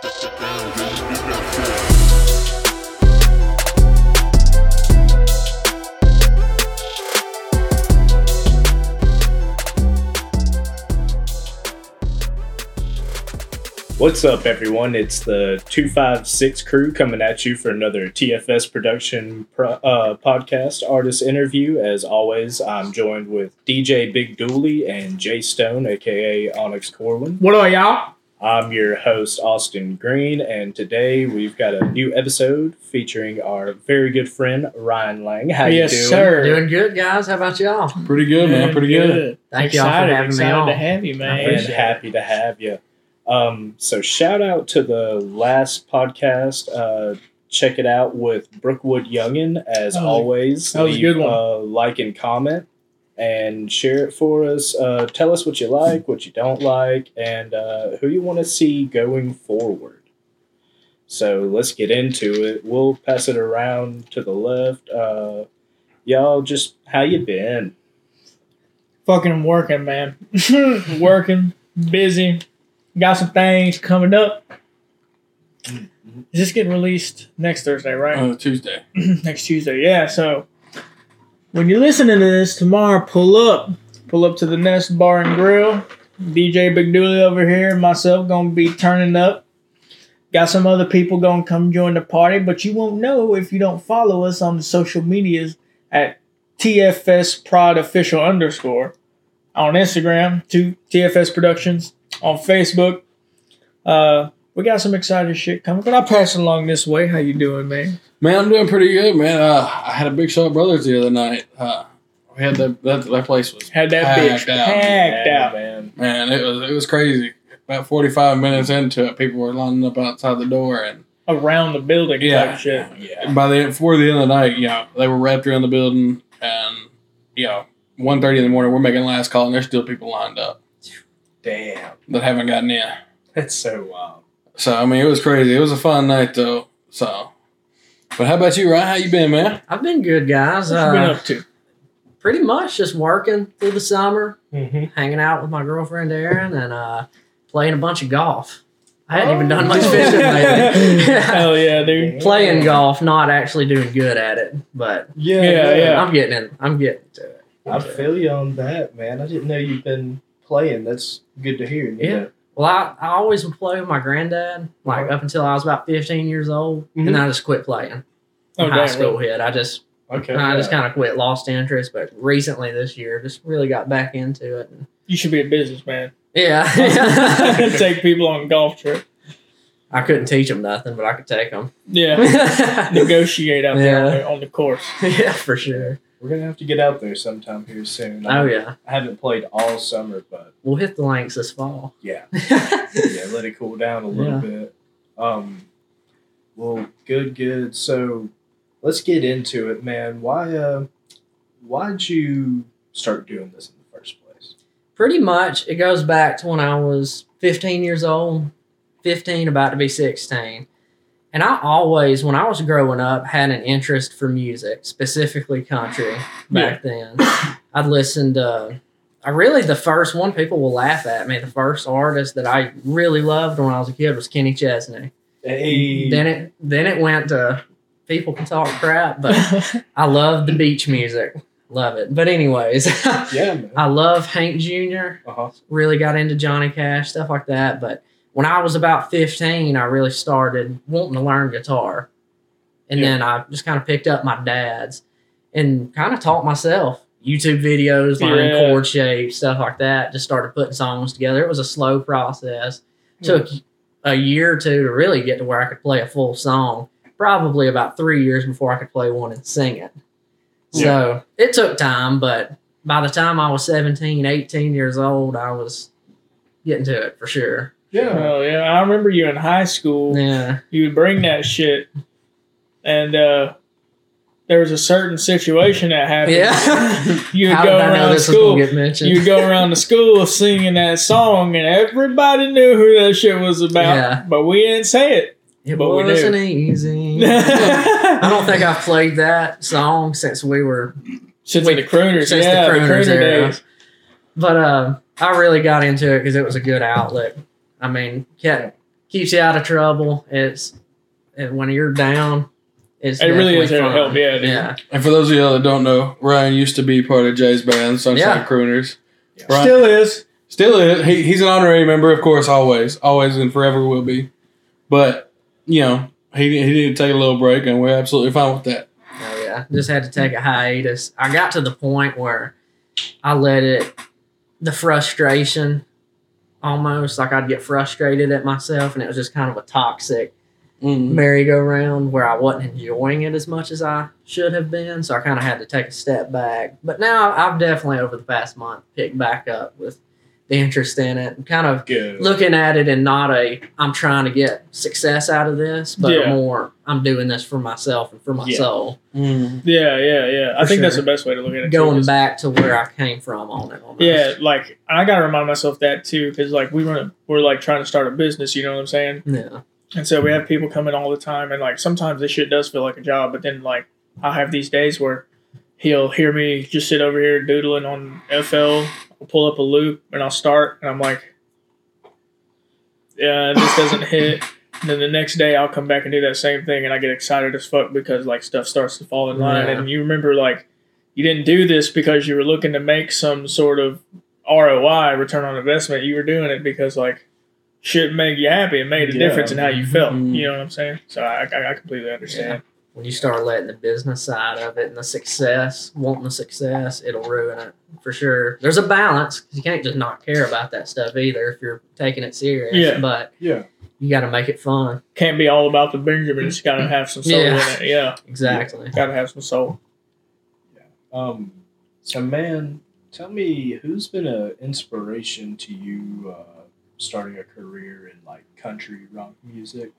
What's up, everyone? It's the 256 crew coming at you for another TFS production pro, uh, podcast artist interview. As always, I'm joined with DJ Big Dooley and Jay Stone, aka Onyx Corwin. What are y'all? I'm your host, Austin Green, and today we've got a new episode featuring our very good friend, Ryan Lang. How yes, you doing? sir. Doing good, guys. How about y'all? Pretty good, man. Pretty good. Thank y'all for excited, having me excited on. to have you, man. and happy to have you. Um, so shout out to the last podcast. Uh, check it out with Brookwood Youngin. As Oh, always, that was a good one. Uh, like and comment and share it for us. Uh, tell us what you like, what you don't like, and uh, who you want to see going forward. So let's get into it. We'll pass it around to the left. Uh, y'all, just how you been? Fucking working, man. working, busy. Got some things coming up. Is this getting released next Thursday, right? Uh, Tuesday. next Tuesday. Yeah, so when you're listening to this tomorrow, pull up. Pull up to the Nest Bar and Grill. DJ Big Dooley over here and myself gonna be turning up. Got some other people gonna come join the party, but you won't know if you don't follow us on the social medias at TFS Prod Official underscore on Instagram, to TFS Productions on Facebook. Uh, we got some exciting shit coming, but I'll pass along this way. How you doing, man? Man, I'm doing pretty good, man. Uh, I had a big show at Brothers the other night. Uh, we had the that, that place was Had that Packed bitch out. packed Yeah, out. man. man. It was it was crazy. About 45 minutes into it, people were lining up outside the door, and around the building Yeah. type shit. Yeah. by the before the end of the night, you know, they were wrapped around the building, and you know, 1.30 in the morning, we're making the last call, and there's still people lined up Damn. that haven't gotten in. That's so wild. So I mean, it was crazy. It was a fun night though. So, but how about you, Ryan? How you been, man? I've been good, guys. What you been Uh, up to? pretty much just working through the summer, Mm-hmm. hanging out with my girlfriend Erin, and uh, playing a bunch of golf. I hadn't even done much Oh. fishing lately. Hell yeah, dude. Playing golf, not actually doing good at it, but Yeah, Yeah, yeah. I'm getting in. I'm getting to it. I feel you on that, man. I didn't know you've been playing. That's good to hear. Yeah. know. Well, I, I always would play with my granddad, like up until I was about 15 years old, Mhm. and then I just quit playing. Oh, High school really? hit. I just Okay. I just kind of quit, lost interest, but recently this year just really got back into it. You should be a businessman. yeah, Take people on golf trip. I couldn't teach them nothing, but I could take them. Yeah. yeah, Negotiate out there on Yeah. the, on the course. Yeah, for sure. We're gonna have to get out there sometime here soon. Oh yeah, I haven't played all summer, but we'll hit the links this fall. yeah, yeah, let it cool down a little Yeah. bit. Um, well, good, good. So, let's get into it, man. Why, uh, why'd you start doing this in the first place? Pretty much, it goes back to when I was 15 years old, 15 about to be 16. And I always, when I was growing up, had an interest for music, specifically country back then. I'd listened to, I really, the first one, people will laugh at me. The first artist that I really loved when I was a kid was Kenny Chesney. Hey, Then it, then it went to, people can talk crap, but I love the beach music. Love it. But, anyways, yeah, man. I love Hank Jr Uh-huh. really got into Johnny Cash, stuff like that. But when I was about 15, I really started wanting to learn guitar. And Yeah. then I just kind of picked up my dad's and kind of taught myself YouTube videos, learning Yeah. chord shapes, stuff like that. Just started putting songs together. It was a slow process. Hmm. Took a year or two to really get to where I could play a full song. Probably about three years before I could play one and sing it. So it took time, but by the time I was 17, 18 years old, I was getting to it for sure. Yeah. Oh yeah, I remember you in high school. Yeah. You would bring that shit, and uh, there was a certain situation that happened. Yeah. You would How go did I know around this was school. gonna get mentioned? You would go around the school singing that song, and everybody knew who that shit was about. Yeah. But we didn't say it. it but we knew. wasn't easy. I don't think I've played that song since we were Since the crooners, since yeah, the crooners crooner era. days. But uh, I really got into it because it was a good outlet. I mean, kept keeps you out of trouble. It's and when you're down, it's It really is there to fun. help, yeah, dude. yeah. And for those of y'all that don't know, Ryan used to be part of Jay's band, Sunshine Yeah. Crooners. Ryan, Still is. Still is. He, he's an honorary member, of course, always, always, and forever will be. But you know, he he needed to take a little break, and we're absolutely fine with that. Oh yeah, just had to take a hiatus. I got to the point where I let it, the frustration, almost like I'd get frustrated at myself, and it was just kind of a toxic Mm. merry-go-round where I wasn't enjoying it as much as I should have been. So I kind of had to take a step back. But now I've definitely over the past month picked back up with the interest in it and kind of Good. looking at it and not a I'm trying to get success out of this, but Yeah. more I'm doing this for myself and for my Yeah. soul. Mm. Yeah, yeah, yeah. I For think that's the best way to look at it. too, back to where I came from on it. Almost. Yeah, like I gotta remind myself that too, because like we were we're like trying to start a business. You know what I'm saying? Yeah. And so we have people come in all the time, and like sometimes this shit does feel like a job, but then like I have these days where he'll hear me just sit over here doodling on FL, I'll pull up a loop, and I'll start, and I'm like, yeah, this doesn't hit. And then the next day I'll come back and do that same thing, and I get excited as fuck because like stuff starts to fall in line, Yeah. and you remember like you didn't do this because you were looking to make some sort of ROI, return on investment. You were doing it because like shit made you happy. It made a Yeah. difference in how you felt. Mhm. You know what I'm saying? So I, I, I completely understand. When you start letting the business side of it and the success, wanting the success, it'll ruin it for sure. There's a balance 'cause you can't just not care about that stuff either if you're taking it serious. Yeah. But Yeah. you got to make it fun. Can't be all about the Benjamins. Got to have some soul Yeah. in it. Yeah, Exactly. got to have some soul. Um, so man, tell me who's been an inspiration to you uh, starting a career in like country rock music?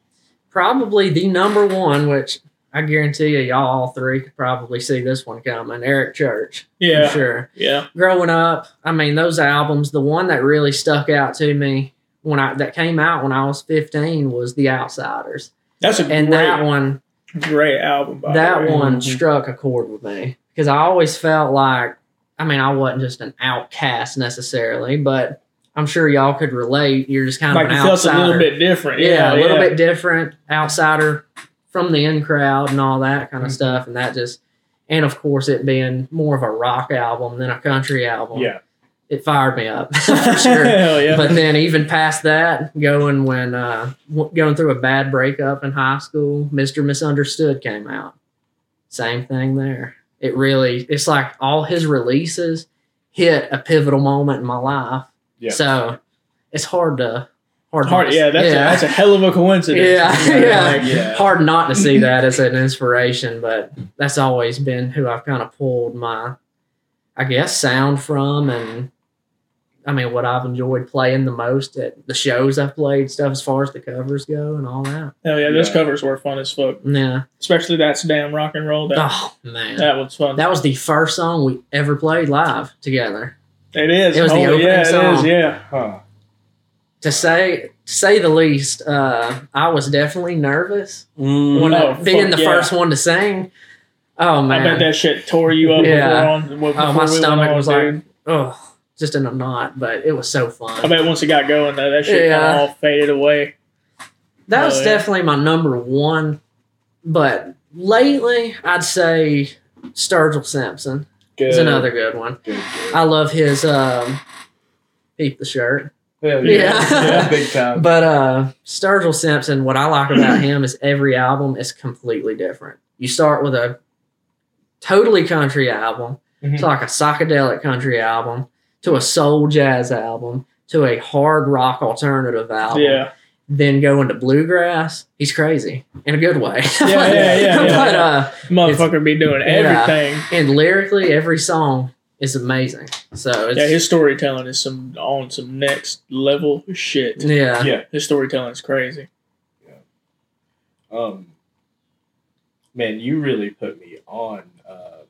Probably the number one, which I guarantee you, y'all all three could probably see this one coming. Eric Church. Yeah, For sure. yeah, growing up, I mean, those albums, the one that really stuck out to me when I that came out when I was 15 was The Outsiders. that's a And great, that one great album. By that the way. one Mhm. struck a chord with me because I always felt like I mean, I wasn't just an outcast necessarily, but I'm sure y'all could relate. You're just kind like of it an felt outsider. a little bit different. yeah, Yeah, a little yeah. bit different, outsider from the in crowd and all that kind of Mhm. stuff. And that just, and of course, it being more of a rock album than a country album Yeah. it fired me up for sure. Yeah. But then even past that, going when uh, going through a bad breakup in high school, Mister Misunderstood came out. Same thing there. It really, it's like all his releases hit a pivotal moment in my life. Yeah. So it's hard to hard. Hard, not- yeah, that's A, that's a hell of a coincidence. Yeah, You know, yeah. like, Yeah. hard not to see that as an inspiration, but that's always been who I've kind of pulled my, I guess, sound from, and I mean what I've enjoyed playing the most at the shows I've played, stuff as far as the covers go and all that. Oh yeah, those Yeah. covers were fun as fuck. Yeah. Especially that's damn rock and roll. That Oh man, that was fun. that was the first song we ever played live together. it is. it was the Holy- opening yeah, song. is. Yeah. Huh. To say to say the least, uh, I was definitely nervous Mm. when Oh, being the yeah. first one to sing. Oh man, I bet that shit tore you up Yeah. before on. Before Oh, my we stomach on, was dude. like, oh, just in a knot, but it was so fun. I bet once it got going, though, that shit Yeah. all faded away. That was Oh, yeah. definitely my number one. But lately, I'd say Sturgill Simpson Good. is another good one. Good. good. I love his um, Peep the Shirt. Hell Yeah. yeah. Big time. But uh, Sturgill Simpson, what I like about him is every album is completely different. You start with a totally country album, Mhm. to like a psychedelic country album, to a soul jazz album, to a hard rock alternative album. Yeah. Then go into bluegrass. He's crazy in a good way. Yeah, yeah, yeah, yeah. but uh, Motherfucker be doing Yeah. everything. and lyrically, every song is amazing. So it's, Yeah, his storytelling is some on some next level shit. yeah, Yeah. His storytelling is crazy. Um, man, you really put me on uh,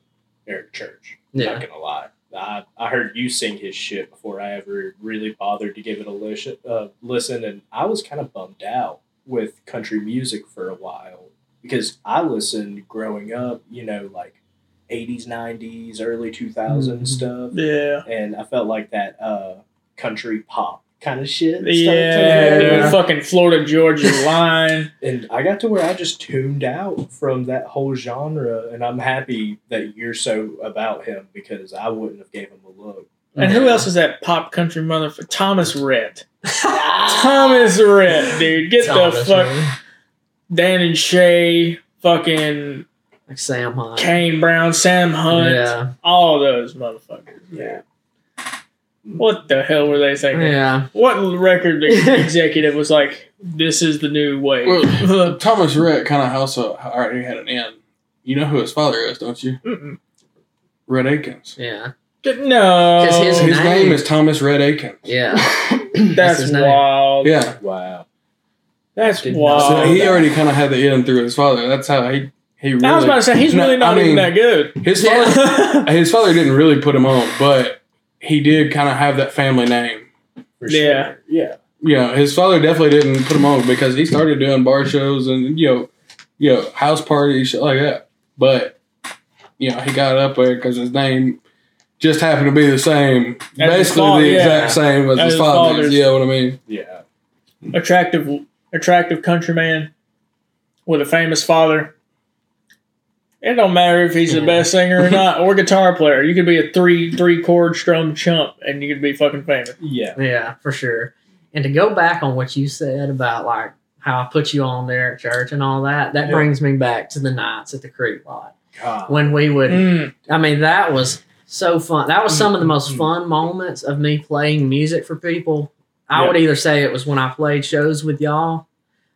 Eric Church. Yeah. Not gonna lie. I, I heard you sing his shit before I ever really bothered to give it a listen, uh, listen, and I was kind of bummed out with country music for a while because I listened growing up, you know, like 80s, 90s, early 2000s Mhm. stuff, Yeah. and I felt like that uh, country pop kind of shit. started Yeah, dude. Fucking Florida Georgia line. And I got to where I just tuned out from that whole genre, and I'm happy that you're so about him because I wouldn't have gave him a look. And who else is that pop country motherfucker? Thomas Rhett. Thomas Rhett, dude. Get Thomas, the fuck. man. Dan and Shay, fucking Like Sam Hunt. Kane Brown, Sam Hunt, Yeah. all those motherfuckers. Yeah. What the hell were they thinking? Yeah. What record executive was like, "This is the new wave"? Well, Thomas Rhett kind of also already had an end. You know who his father is, don't you? Mm-mm. Rhett Akins. Yeah. no, 'Cause his His name- name is Thomas Rhett Akins. Yeah. that's his name. wild. Yeah. Wow. that's Did wild. So he already kind of had the end through his father. That's how he he really. I was about to say he's really not I even that good. His father, his father didn't really put him on, but he did kind of have that family name. For Yeah. Sure. Yeah. You know, his father definitely didn't put him on because he started doing bar shows and you know, you know, house parties, shit like that. But you know, he got up there because his name just happened to be the same, his basically father, the yeah. exact same as, As his his father's. father's. You know what I mean? Yeah. attractive, attractive countryman with a famous father. It don't matter if he's the best singer or not, or guitar player. You could be a three three chord strum chump, and you could be fucking famous. Yeah. Yeah, for sure. And to go back on what you said about like how I put you on Eric Church and all that, that Yeah. brings me back to the nights at the creek lot. God. When we would Mm. I mean, that was so fun. That was some of the most Mm. fun moments of me playing music for people. I Yeah. would either say it was when I played shows with y'all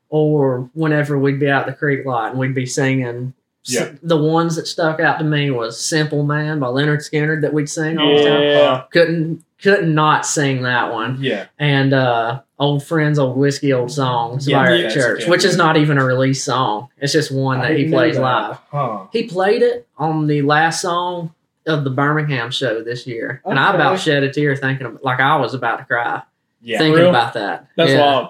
or whenever we'd be out the creek lot and we'd be singing. S- Yeah. The ones that stuck out to me was Simple Man by Lynyrd Skynyrd that we'd sing all the time. Yeah, Couldn't couldn't not sing that one. Yeah. And uh Old Friends, Old Whiskey, Old Songs Yeah, by Eric Church, good which is not even a release song. It's just one I that he didn't plays that. live. Huh. He played it on the last song of the Birmingham show this year, and I about shed a tear thinking of like I was about to cry Yeah. thinking about that. that's yeah. wild.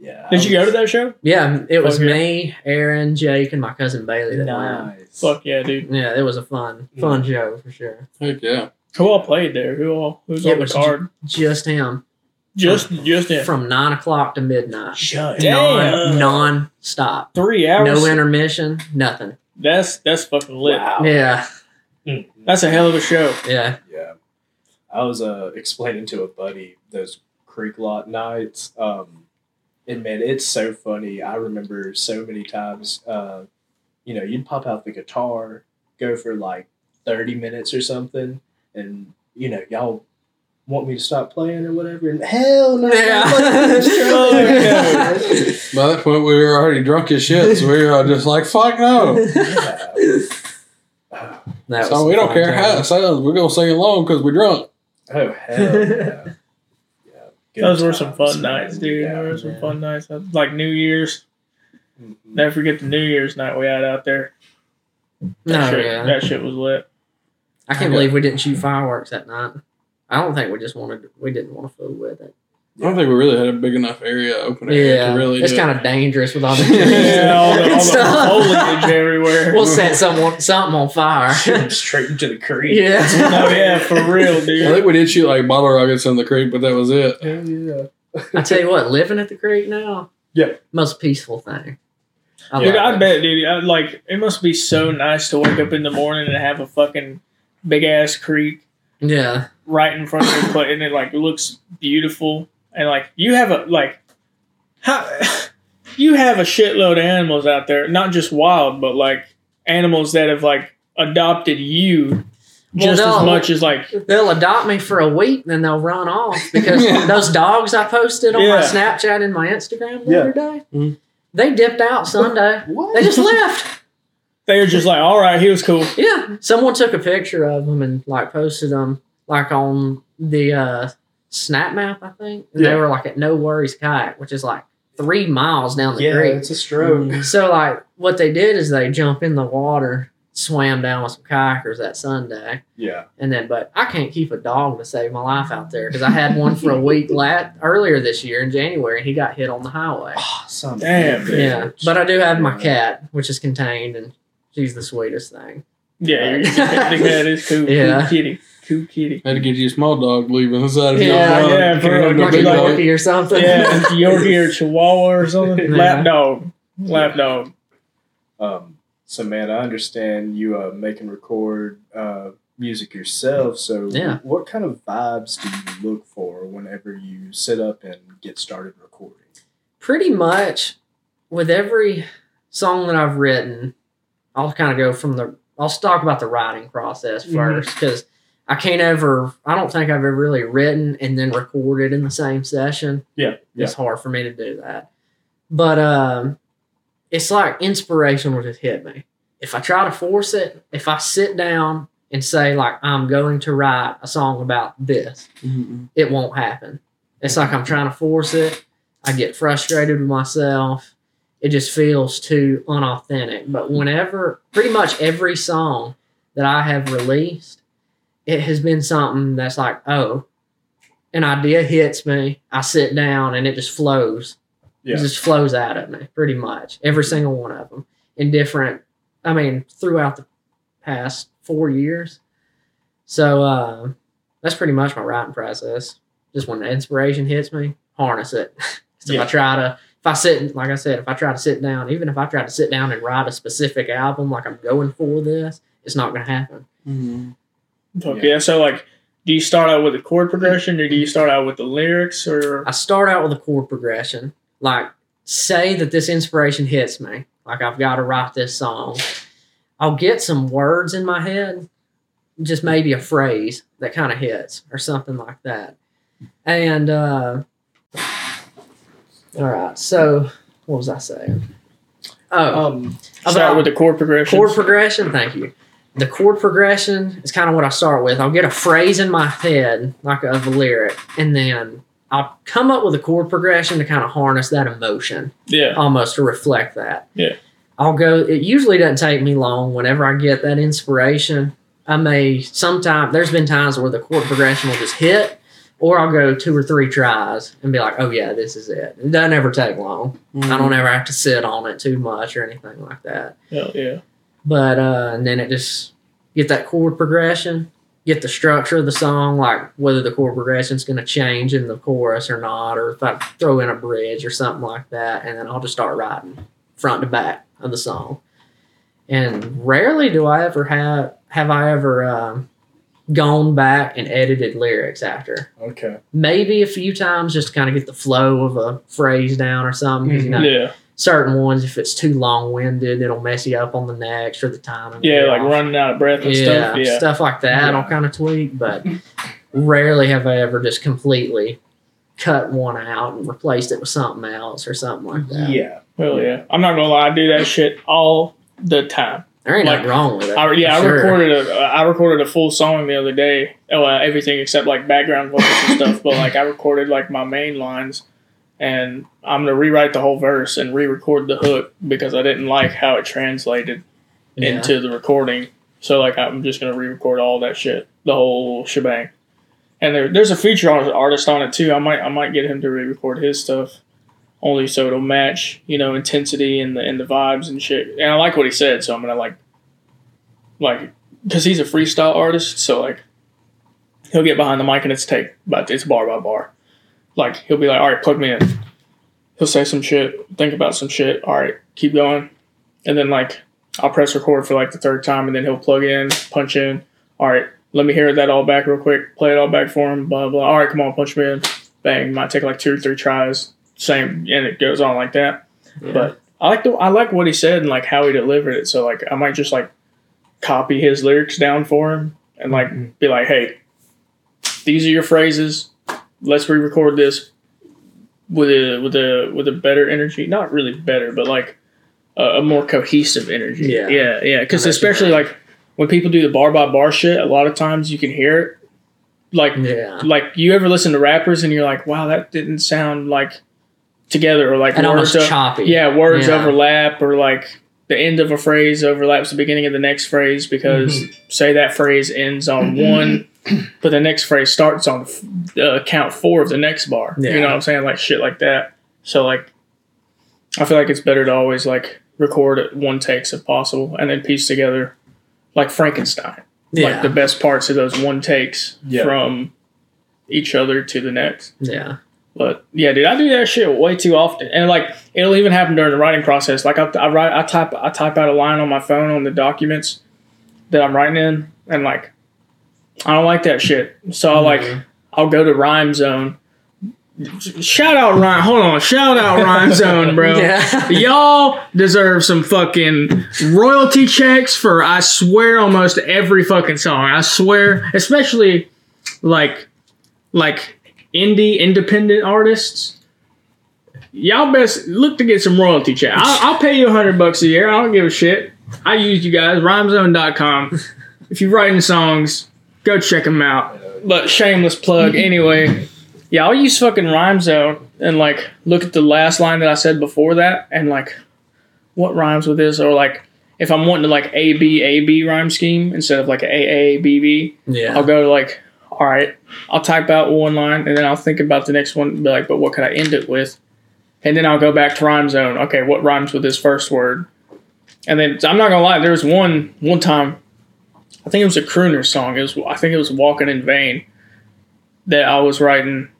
Yeah. Did you go to that show? Yeah, it was Fuck yeah. me, Erin, Jake, and my cousin Bailey that went. Nice. Fuck yeah, dude. Yeah, it was a fun, fun show for sure. Heck yeah. Who all played there? Who all? Who's It on the was card? Just him Just, just him. from nine o'clock to midnight, Shut Damn. non non stop, Three hours. no intermission, nothing. That's that's fucking lit. Wow. Yeah, Mm. That's a hell of a show. yeah, Yeah. I was uh, explaining to a buddy those creek lot nights. Um, and man, it's so funny. I remember so many times, uh, you know, you'd pop out the guitar, go for like 30 minutes or something, and, you know, y'all want me to stop playing or whatever. And hell no. Yeah. I'm playing this By that point, we were already drunk as shit, so we were all just like, "Fuck no!" Yeah. that so we don't fun care how it sounds. We're gonna sing along because we're drunk. Oh hell yeah! Yeah. Good Those were some fun nights, dude. Yeah. Those were some fun nights. Like New Year's. Mhm. Never forget the New Year's night we had out there. That, No, shit, yeah. that shit was lit. I can't Okay. believe we didn't shoot fireworks that night. I don't think we just wanted. We didn't want to fool with it. I don't think we really had a big enough area, open area Yeah, to really. it's do it. kind of dangerous with all the Yeah, all the, all the Stuff. foliage everywhere. We'll set someone something on fire. Shoot 'em straight into the creek. yeah. oh yeah, for real, dude. I dude. think we did shoot like bottle rockets in the creek, but that was it. Hell yeah. I tell you what, living at the creek now, Yeah. most peaceful thing. I Dude, I bet, dude. I, like, it must be so nice to wake up in the morning and have a fucking big ass creek Yeah, right in front of your place, and it like looks beautiful. And like, you have a like, how you have a shitload of animals out there, not just wild, but like animals that have like adopted you Well, just as much as like they'll adopt me for a week, and then they'll run off because Yeah. those dogs I posted on my Snapchat and my Instagram the Yeah. other day, Mhm. they dipped out Sunday. What? They just left. they're just like, all right, he was cool. Yeah, someone took a picture of them and like posted them like on the uh, Snap Map, I think. And Yeah. they were like at No Worries Kayak, which is like three miles down the yeah, creek. it's a stroke. Mm. So like what they did is they jump in the water, swam down with some kayakers that Sunday, Yeah. and then but I can't keep a dog to save my life out there because I had one for a week lat earlier this year in January, and he got hit on the highway. Oh, son of a Damn, bitch. Yeah, but I do have my cat, which is contained, and she's the sweetest thing. Yeah, your, your cat is cool. Yeah. Cool kitty. Cool kitty. Had to get you a small dog leaving the side of your Yeah, dog. yeah, Can't bro, have like a big dog. Yorkie or something. Yeah, Yorkie or Chihuahua or something. Yeah. Lap dog. Lap dog. Um, so man, I understand you uh, make and record uh, music yourself. So Yeah. what kind of vibes do you look for whenever you sit up and get started recording? pretty much with every song that I've written, I'll kind of go from the. I'll talk about the writing process Mhm. first because I can't ever. I don't think I've ever really written and then recorded in the same session. Yeah, It's hard for me to do that, but um, it's like inspiration will just hit me. If I try to force it, if I sit down and say like I'm going to write a song about this, Mhm. it won't happen. It's like I'm trying to force it. I get frustrated with myself. It just feels too unauthentic. But whenever, pretty much every song that I have released, it has been something that's like, oh, an idea hits me. I sit down and it just flows. Yeah. It just flows out of me, pretty much. Every single one of them in different, I mean, throughout the past four years. So uh, that's pretty much my writing process. Just when the inspiration hits me, harness it. if Yeah. I try to, if I sit, like I said, if I try to sit down, even if I try to sit down and write a specific album, like I'm going for this, it's not going to happen. Mhm. Fuck Yeah. yeah. So like, do you start out with the chord progression or do you start out with the lyrics or? I start out with a chord progression. Like, say that this inspiration hits me. Like, I've got to write this song. I'll get some words in my head, just maybe a phrase that kind of hits or something like that. And, uh, all right. So, what was I saying? Oh, Um, Start about- with the chord progression. chord progression. Thank you. The chord progression is kind of what I start with. I'll get a phrase in my head, like of a lyric, and then I'll come up with a chord progression to kind of harness that emotion, Yeah. almost to reflect that. Yeah. I'll go. It usually doesn't take me long. Whenever I get that inspiration, I may sometime. There's been times where the chord progression will just hit, or I'll go two or three tries and be like, "Oh yeah, this is it." It doesn't ever take long. I mm-hmm. don't ever have to sit on it too much or anything like that. Hell yeah. But uh, and then it just get that chord progression, get the structure of the song, like whether the chord progression is going to change in the chorus or not, or if I throw in a bridge or something like that, and then I'll just start writing front to back of the song. And rarely do I ever have have I ever um, gone back and edited lyrics after. okay. Maybe a few times just to kind of get the flow of a phrase down or something. 'cause, you know, Yeah. Certain ones, if it's too long winded, it'll mess you up on the next or the timing. Yeah. Like off. running out of breath and yeah, stuff. Yeah. stuff like that. I'll Yeah. kind of tweak, but rarely have I ever just completely cut one out and replaced it with something else or something like that. Yeah. Hell yeah. I'm not gonna lie. I do that shit all the time. there ain't Like, nothing wrong with it. I, yeah, I sure. recorded a I recorded a full song the other day. Oh, uh, everything except like background vocals and stuff. But like I recorded like my main lines, and I'm gonna rewrite the whole verse and re-record the hook because I didn't like how it translated Yeah. into the recording. So like I'm just gonna re-record all that shit, the whole shebang. And there, there's a feature art- artist on it too. I might I might get him to re-record his stuff, only so it'll match you know intensity and the and the vibes and shit. And I like what he said, so I'm gonna like like because he's a freestyle artist, so like he'll get behind the mic and it's take, but it's bar by bar. Like he'll be like, all right, plug me in. He'll say some shit, think about some shit. All right, keep going, and then like I'll press record for like the third time, and then he'll plug in, punch in. All right, let me hear that all back real quick. Play it all back for him. Blah blah. All right, come on, punch me in. Bang. Might take like two or three tries. Same, and it goes on like that. Yeah. But I like the I like what he said and like how he delivered it. So like I might just like copy his lyrics down for him and like mm-hmm. be like, hey, these are your phrases. Let's re-record this with a with a with a better energy. Not really better, but like a, a more cohesive energy. Yeah. yeah, yeah. Because I know what you especially like when people do the bar by bar shit, a lot of times you can hear it. Like yeah. like you ever listen to rappers and you're like, wow, that didn't sound like together or like And almost words o- choppy. yeah, words Yeah. overlap or like the end of a phrase overlaps the beginning of the next phrase because Mm-hmm. say that phrase ends on one, but the next phrase starts on uh, count four of the next bar. You know what I'm saying? Like shit like that. So like, I feel like it's better to always like record it one takes if possible and then piece together like Frankenstein. like the best parts of those one takes Yeah. from each other to the next. yeah. But yeah, dude, I do that shit way too often, and like it'll even happen during the writing process. Like I, I write, I type, I type out a line on my phone on the documents that I'm writing in, and like I don't like that shit. So I like Mhm. I'll go to Rhyme Zone. Shout out Rhyme. Hold on, shout out Rhyme Zone, bro. Yeah. Y'all deserve some fucking royalty checks for I swear almost every fucking song. I swear, especially like like indie independent artists. Y'all best look to get some royalty check. I'll, I'll pay you a hundred bucks a year. I don't give a shit. I use you guys. Rhymezone.com. If you're writing songs, go check them out. But shameless plug anyway. Yeah, I'll use fucking Rhyme Zone and like look at the last line that I said before that and like what rhymes with this or like if I'm wanting to like A B A B rhyme scheme instead of like A A B B. Yeah. I'll go to like all right, I'll type out one line and then I'll think about the next one and be like, but what could I end it with? And then I'll go back to Rhyme Zone. Okay, what rhymes with this first word? And then I'm not gonna lie, there was one one time I think it was a crooner song. It was I think it was Walking in Vain that I was writing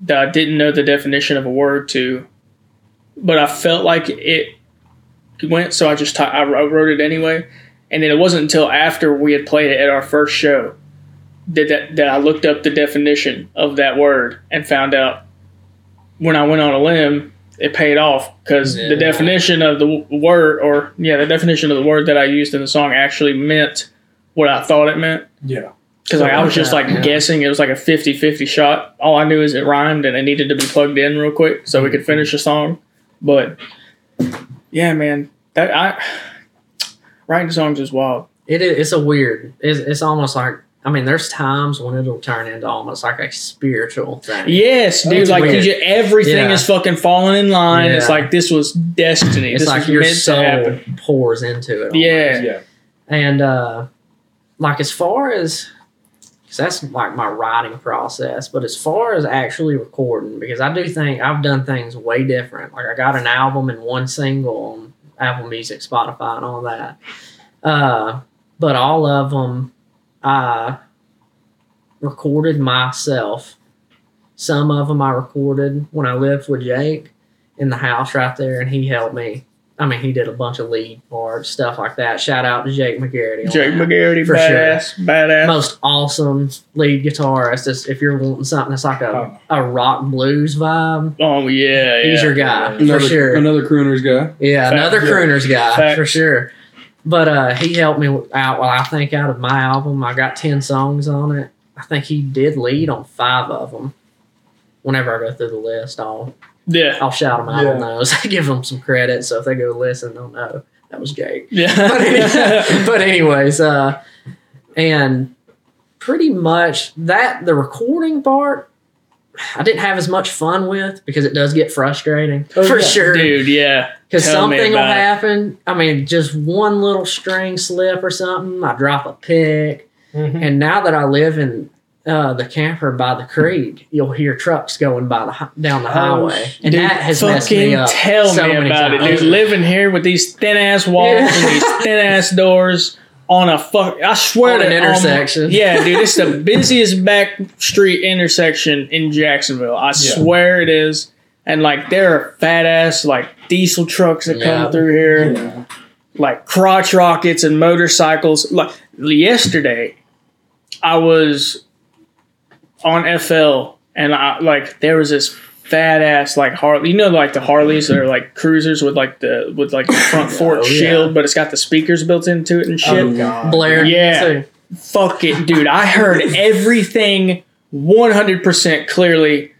that I didn't know the definition of a word to, but I felt like it went, so I just wrote I wrote it anyway. And then it wasn't until after we had played it at our first show that, that that I looked up the definition of that word and found out when I went on a limb, it paid off because Yeah. the definition of the word, or yeah, the definition of the word that I used in the song actually meant what I thought it meant. Yeah. Because like, I was just like Yeah. guessing. It was like a 50-50 shot. All I knew is it rhymed and it needed to be plugged in real quick so we could finish the song. But yeah, man, that I writing songs is wild. It is. It's a weird. It's, it's almost like. I mean, there's times when it'll turn into almost like a spiritual thing. Yes, dude. It's like you weird. everything Yeah. is fucking falling in line. It's like this was destiny. It's this like your soul pours into it. Yeah. Yeah. And uh, like as far as, because that's like my writing process, but as far as actually recording, because I do think I've done things way different. Like I got an album and one single on Apple Music, Spotify, and all that. Uh, but all of them, I recorded myself. Some of them I recorded when I lived with Jake in the house right there, and he helped me. I mean, he did a bunch of lead parts, stuff like that. Shout out to Jake McGarity. Jake that. McGarity, For sure. badass, badass. Most awesome lead guitarist. Is if you're wanting something that's like a, oh. a rock blues vibe, oh yeah, yeah. he's your guy Another, for sure. another crooner's guy. Yeah, Fact. another Yeah. crooners guy Fact. for sure. But uh, he helped me out. Well, I think out of my album, I got ten songs on it. I think he did lead on five of them. Whenever I go through the list, I'll yeah, I'll shout them out Yeah. on those. I give them some credit, so if they go listen, they'll know that was Jake. but, yeah. but anyways, uh, and pretty much that the recording part, I didn't have as much fun with because it does get frustrating Oh, for yeah. sure. dude, yeah. Because something will about it. happen. I mean, just one little string slip or something. I drop a pick, Mhm. and now that I live in uh, the camper by the creek, you'll hear trucks going by the down the highway, and Oh, Dude, that has messed me fucking up. Tell so me many about it, times. dude. Living here with these thin ass walls Yeah. and these thin ass doors on a fuck. I swear On to an um, intersection. yeah, dude, it's the busiest back street intersection in Jacksonville. I swear it is. And like there are fat ass like diesel trucks that Yeah. come through here, Yeah. like crotch rockets and motorcycles. Like yesterday, I was on FL and I like there was this fat ass like Harley. You know, like the Harleys that are like cruisers with like the with like the front fork Oh, yeah. shield, but it's got the speakers built into it and shit. Oh, God. Blair, Yeah. too. Fuck it, dude. I heard everything 100% clearly.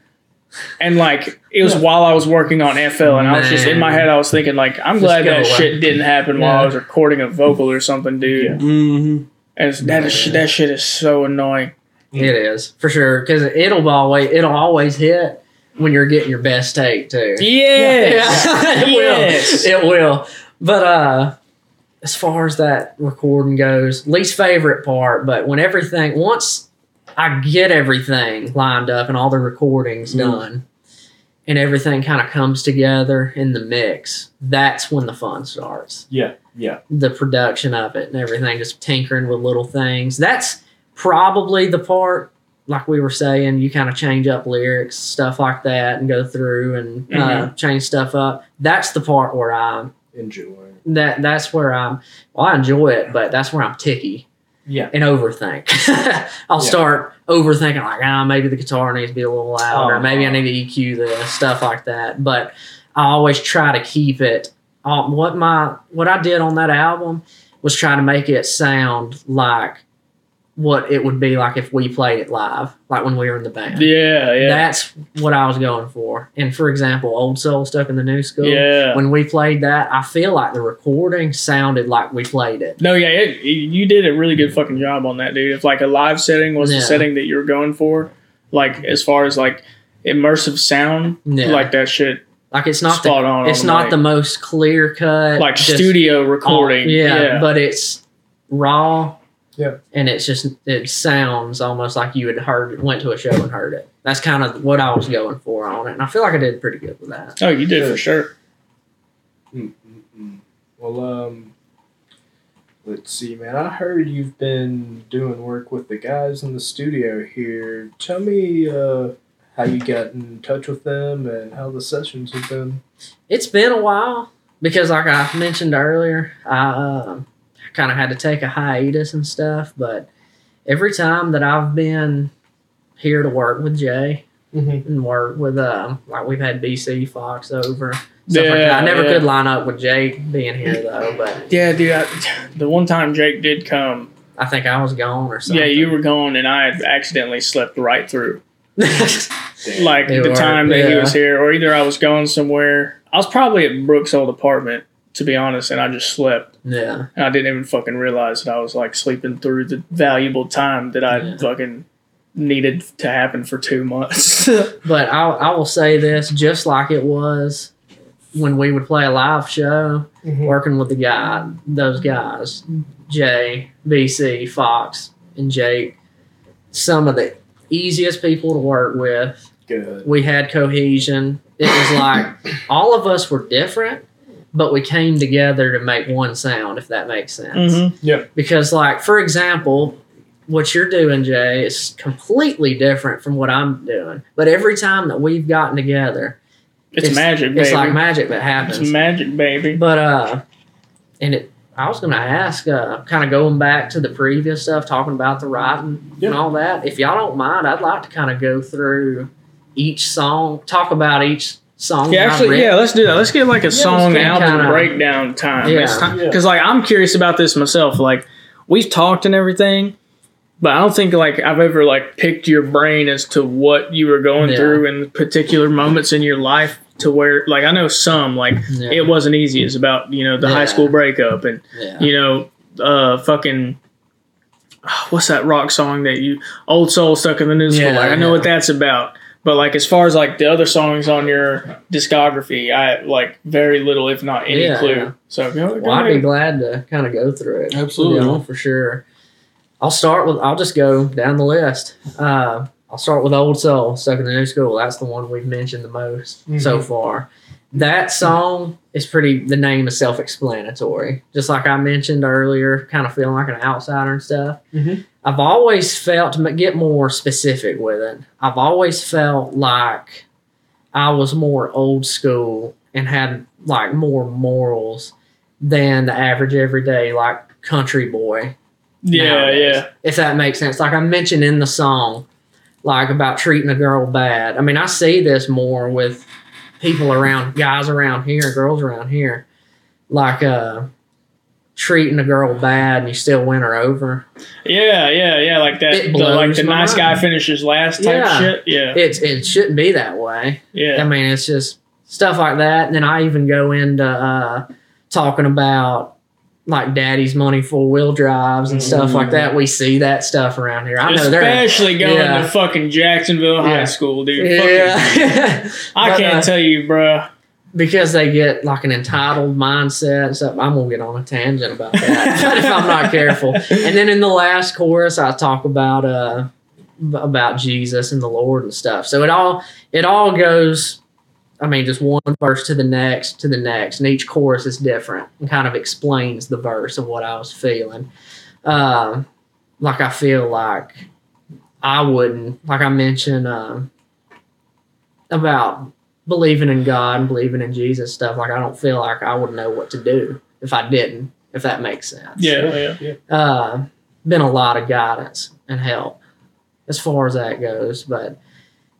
And like, it was while I was working on FL, and I was just in my head, I was thinking, like, I'm Just glad that away. shit didn't happen while I was recording a vocal or something, dude. Yeah. Mm-hmm. And that, is, that shit is so annoying. It is for sure because it'll always it'll always hit when you're getting your best take too. Yes. Yeah, it Yes. will. It will. But uh, as far as that recording goes, least favorite part. But when everything once I get everything lined up and all the recordings Mm. done, and everything kind of comes together in the mix, that's when the fun starts. Yeah, yeah. The production of it and everything, just tinkering with little things. That's probably the part, like we were saying, you kind of change up lyrics, stuff like that, and go through and uh, change stuff up. That's the part where I'm Enjoy. that. That's where I'm. Well, I enjoy it, but that's where I'm ticky Yeah. and overthink. I'll Yeah. start overthinking, like, ah, maybe the guitar needs to be a little louder. Oh. Maybe I need to EQ this, stuff like that. But I always try to keep it. Um, what my what I did on that album was try to make it sound like what it would be like if we played it live, like when we were in the band. Yeah, yeah, That's what I was going for. And for example, Old Soul Stuck in the New School. yeah. When we played that, I feel like the recording sounded like we played it. No, yeah, it, you did a really good fucking job on that, dude. If like a live setting was Yeah. the setting that you were going for, like as far as like immersive sound, Yeah. like that shit, Like it's not spot the, on. it's on not mic. the most clear cut like just studio recording. yeah, but it's raw. Yeah. And it's just it sounds almost like you had heard went to a show and heard it. That's kind of what I was going for on it, and I feel like I did pretty good with that. oh, you did for sure. Mm-mm-mm. Well, um, let's see, man. I heard you've been doing work with the guys in the studio here. Tell me uh, how you got in touch with them and how the sessions have been. It's been a while because, like I mentioned earlier, I um, kind of had to take a hiatus and stuff. But every time that I've been here to work with Jay Mm-hmm. and work with, um, like we've had BC Fox over. Stuff like Yeah, that. I never yeah. could line up with Jake being here though, but Yeah, dude. I, the one time Jake did come, I think I was gone or something. yeah, you were gone, and I had accidentally slept right through. Like You the were, time that he was here, or either I was going somewhere. I was probably at Brooks' old apartment, to be honest, and I just slept. yeah. And I didn't even fucking realize that I was like sleeping through the valuable time that I Yeah. fucking needed to happen for two months. But I, I will say this, just like it was when we would play a live show, Mhm. working with the guy, those guys, Jay, BC, Fox, and Jake, some of the easiest people to work with. Good. We had cohesion. It was like all of us were different, but we came together to make one sound, if that makes sense. Mhm. Because, like, for example, what you're doing, Jay, is completely different from what I'm doing. But every time that we've gotten together, It's, magic, baby. it's like magic that it's happens. magic, baby. But uh, and it, I was gonna ask, uh, kind of going back to the previous stuff, talking about the writing Yeah. and all that. If y'all don't mind, I'd like to kind of go through each song, talk about each song. Yeah, actually, yeah. Let's do that. Let's get like a song get album kinda- breakdown time. Yeah. Because Yeah. like I'm curious about this myself. Like we've talked and everything, but I don't think like I've ever like picked your brain as to what you were going Yeah. through in particular moments in your life. To where like I know some like Yeah. it wasn't easy. It's about you know the high school breakup and yeah. you know uh fucking. What's that rock song that you old soul stuck in the new school? Yeah, like I know yeah. what that's about, but like as far as like the other songs on your discography, I like very little, if not any Yeah, clue. yeah. So go, go Well, I'd be glad to kind of go through it. Absolutely. you know, for sure. I'll start with. I'll just go down the list. Uh, I'll start with "Old Soul," "Stuck in the New School." That's the one we've mentioned the most so far. That song is pretty. The name is self-explanatory. Just like I mentioned earlier, kind of feeling like an outsider and stuff. Mhm. I've always felt to get more specific with it. I've always felt like I was more old school and had like more morals than the average everyday like country boy. Yeah, nowadays, yeah. If that makes sense. Like I mentioned in the song, like about treating a girl bad. I mean, I see this more with people around, guys around here, girls around here, like uh, treating a girl bad and you still win her over. Yeah, yeah, yeah. Like that. The, like the nice guy finishes last type Yeah. shit. Yeah, It's it shouldn't be that way. Yeah, I mean, it's just stuff like that. And then I even go into uh, talking about like daddy's money four wheel drives and stuff like that. We see that stuff around here. I know they're Especially going yeah. to fucking Jacksonville Yeah. High School, dude. Fucking- yeah. I But, can't uh, tell you, bruh. because they get like an entitled mindset and stuff. I'm gonna get on a tangent about that if I'm not careful. And then in the last chorus, I talk about uh about Jesus and the Lord and stuff. So it all it all goes I mean, just one verse to the next to the next, and each chorus is different and kind of explains the verse of what I was feeling. Um, like I feel like I wouldn't, like I mentioned um, about believing in God and believing in Jesus stuff. Like I don't feel like I would know what to do if I didn't. If that makes sense Yeah, yeah. uh, been a lot of guidance and help as far as that goes. But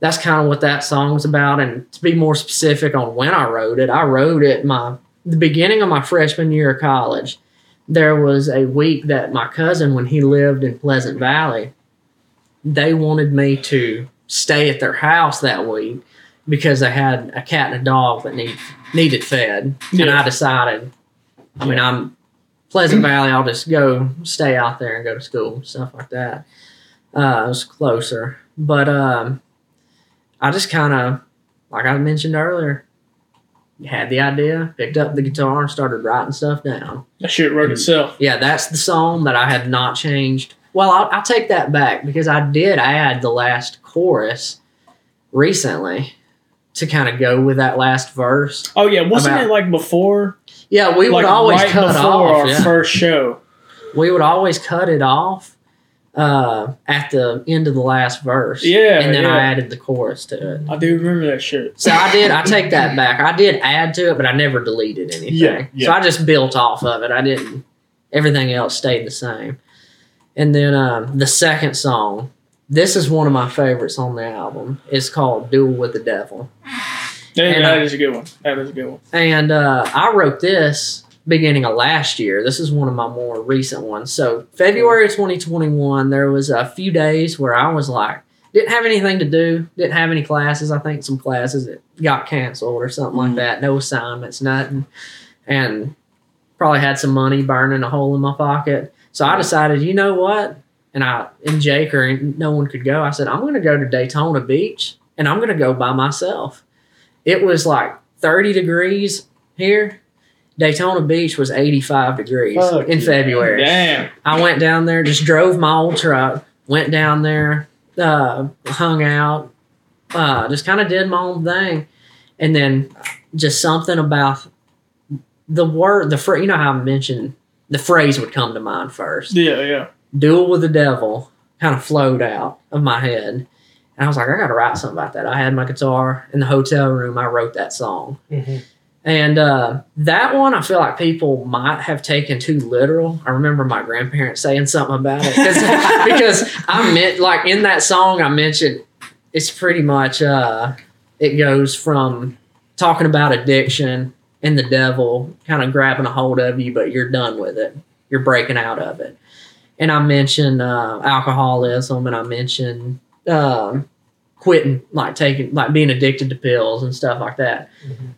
that's kind of what that song's about. And to be more specific on when I wrote it, I wrote it my the beginning of my freshman year of college. There was a week that my cousin, when he lived in Pleasant Valley, they wanted me to stay at their house that week because they had a cat and a dog that need, needed fed. And I decided, I mean, I'm Pleasant Valley, I'll just go stay out there and go to school, stuff like that. Uh, it was closer. But um, I just kind of, like I mentioned earlier, had the idea, picked up the guitar, and started writing stuff down. That shit wrote itself. Yeah, that's the song that I have not changed. Well, I'll, I'll take that back because I did add the last chorus recently to kind of go with that last verse. Oh yeah, wasn't About- it like before? Yeah, we would always right cut before off. our yeah. first show. we would always cut it off uh, at the end of the last verse. Yeah, and then yeah. I added the chorus to it. I do remember that shit. So I did. I take that back. I did add to it, but I never deleted anything. Yeah, yeah. So I just built off of it. I didn't. Everything else stayed the same. And then um, the second song. This is one of my favorites on the album. It's called "Duel with the Devil." Yeah, And that I- is a good one. That is a good one. And uh, I wrote this beginning of last year. This is one of my more recent ones. So February 2021, there was a few days where I was like, didn't have anything to do, didn't have any classes. I think some classes that got canceled or something like mm-hmm. that. No assignments, nothing. And probably had some money burning a hole in my pocket. So I decided, you know what? And I and Jake or no one could go. I said, I'm going to go to Daytona Beach and I'm going to go by myself. It was like 30 degrees here. Daytona Beach was 85 degrees Fuck in yeah. February. Damn. I went down there, just drove my old truck, went down there, uh, hung out, uh, just kind of did my own thing. And then just something about the word, the phrase, you know how I mentioned the phrase would come to mind first. Yeah, yeah. Duel with the Devil kind of flowed out of my head. And I was like, I got to write something about that. I had my guitar in the hotel room. I wrote that song. And uh, that one, I feel like people might have taken too literal. I remember my grandparents saying something about it because I meant like in that song I mentioned it's pretty much uh, it goes from talking about addiction and the devil kind of grabbing a hold of you, but you're done with it. You're breaking out of it. And I mentioned uh, alcoholism, and I mentioned um, quitting, like taking, like being addicted to pills and stuff like that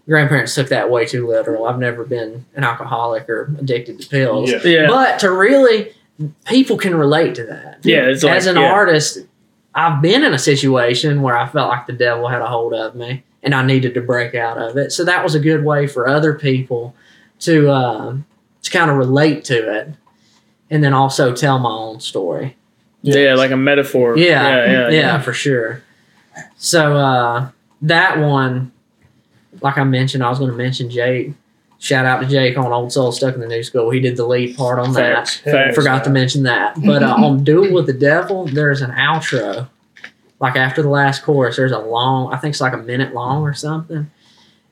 grandparents took that way too literal. I've never been an alcoholic or addicted to pills. Yeah. Yeah. But to really, people can relate to that. Yeah, it's like- As an yeah. artist, I've been in a situation where I felt like the devil had a hold of me and I needed to break out of it. So that was a good way for other people to um, to kind of relate to it, and then also tell my own story. yeah, like a metaphor. Yeah, yeah, yeah, for sure. So uh, that one, like I mentioned, I was going to mention Jake. Shout out to Jake on Old Soul Stuck in the New School. He did the lead part on Facts, that. facts. Forgot to mention that. But uh, on Duel with the Devil, there's an outro. Like after the last chorus, there's a long, I think it's like a minute long or something,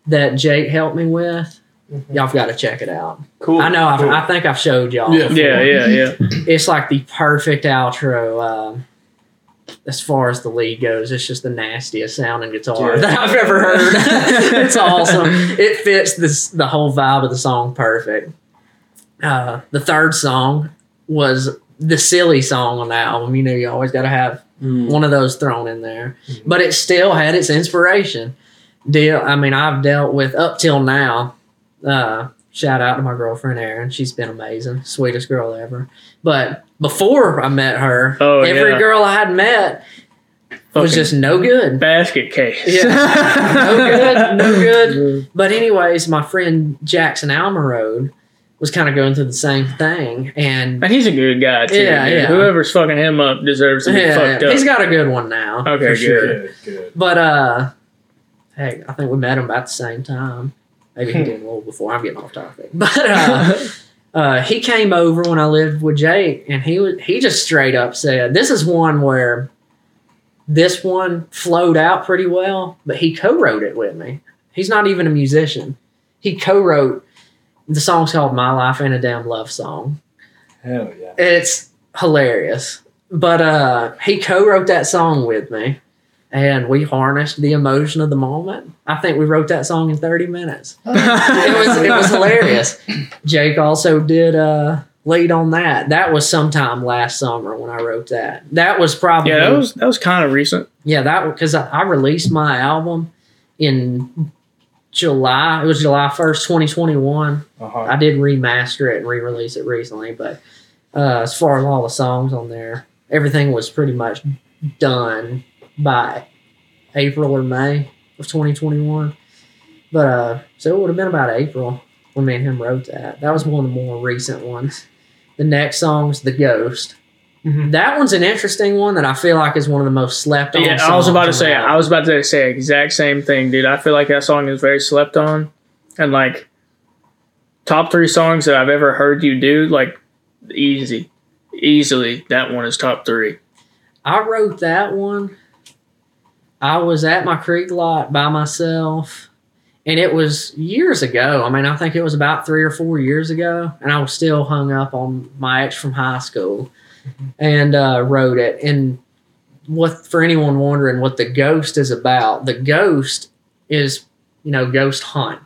that Jake helped me with. Y'all have got to check it out. Cool. I know, I've, Cool. I think I've showed y'all. Yeah. Yeah, yeah, yeah. it's like the perfect outro um, as far as the lead goes. It's just the nastiest sounding guitar Yeah. that I've ever heard. it's awesome. It fits this the whole vibe of the song perfect. Uh, the third song was the silly song on the album. You know, you always got to have one of those thrown in there, Mhm. but it still had its inspiration. Deal. I mean, I've dealt with up till now. Uh, shout out to my girlfriend Erin. She's been amazing, sweetest girl ever. But before I met her, Oh, every yeah. girl I had met was just no good. basket case. Yeah. no good, no good. But anyways, my friend Jackson Almerode was kind of going through the same thing, and And he's a good guy too. Yeah, dude. yeah. Whoever's fucking him up deserves to be yeah, fucked up. he's got a good one now. Okay, for sure. good. Good, good. But uh, heck, I think we met him about the same time. Maybe he did a little before. I'm getting off topic, but uh, uh, he came over when I lived with Jake, and he was he just straight up said, "This is one where this one flowed out pretty well, but he co-wrote it with me. He's not even a musician. He co-wrote the song's called "My Life Ain't a Damn Love Song." Hell yeah. It's hilarious, but uh, he co-wrote that song with me. And we harnessed the emotion of the moment. I think we wrote that song in 30 minutes it was it was hilarious. Jake also did uh lead on that. That was sometime last summer when I wrote that. That was probably yeah, that was that was kind of recent. yeah that because I, I released my album in July. It was July first, twenty twenty one. Uh-huh. I did remaster it and re-release it recently, but uh, as far as all the songs on there, everything was pretty much done by April or May of 2021. But uh, so it would have been about April when me and him wrote that. That was one of the more recent ones. The next song's "The Ghost." Mhm. That one's an interesting one that I feel like is one of the most slept on. Yeah, I was about to say. I was about to say exact same thing, dude. I feel like that song is very slept on, and like top three songs that I've ever heard you do, like easy, easily that one is top three. I wrote that one. I was at my creek lot by myself, and it was years ago. I mean, I think it was about three or four years ago, and I was still hung up on my ex from high school, and uh, wrote it. And what for anyone wondering what the ghost is about? The ghost is, you know, ghost hunt.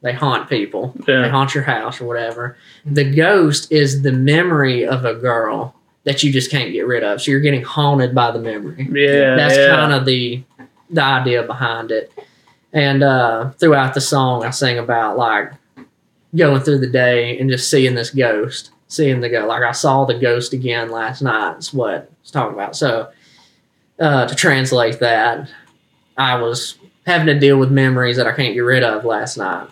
They haunt people they haunt your house or whatever. The ghost is the memory of a girl that you just can't get rid of. So you're getting haunted by the memory. yeah, That's yeah. kind of the the idea behind it. And uh, throughout the song, I sing about like going through the day and just seeing this ghost, seeing the ghost. Like I saw the ghost again last night. Is what it's talking about. So uh, to translate that, I was having to deal with memories that I can't get rid of last night.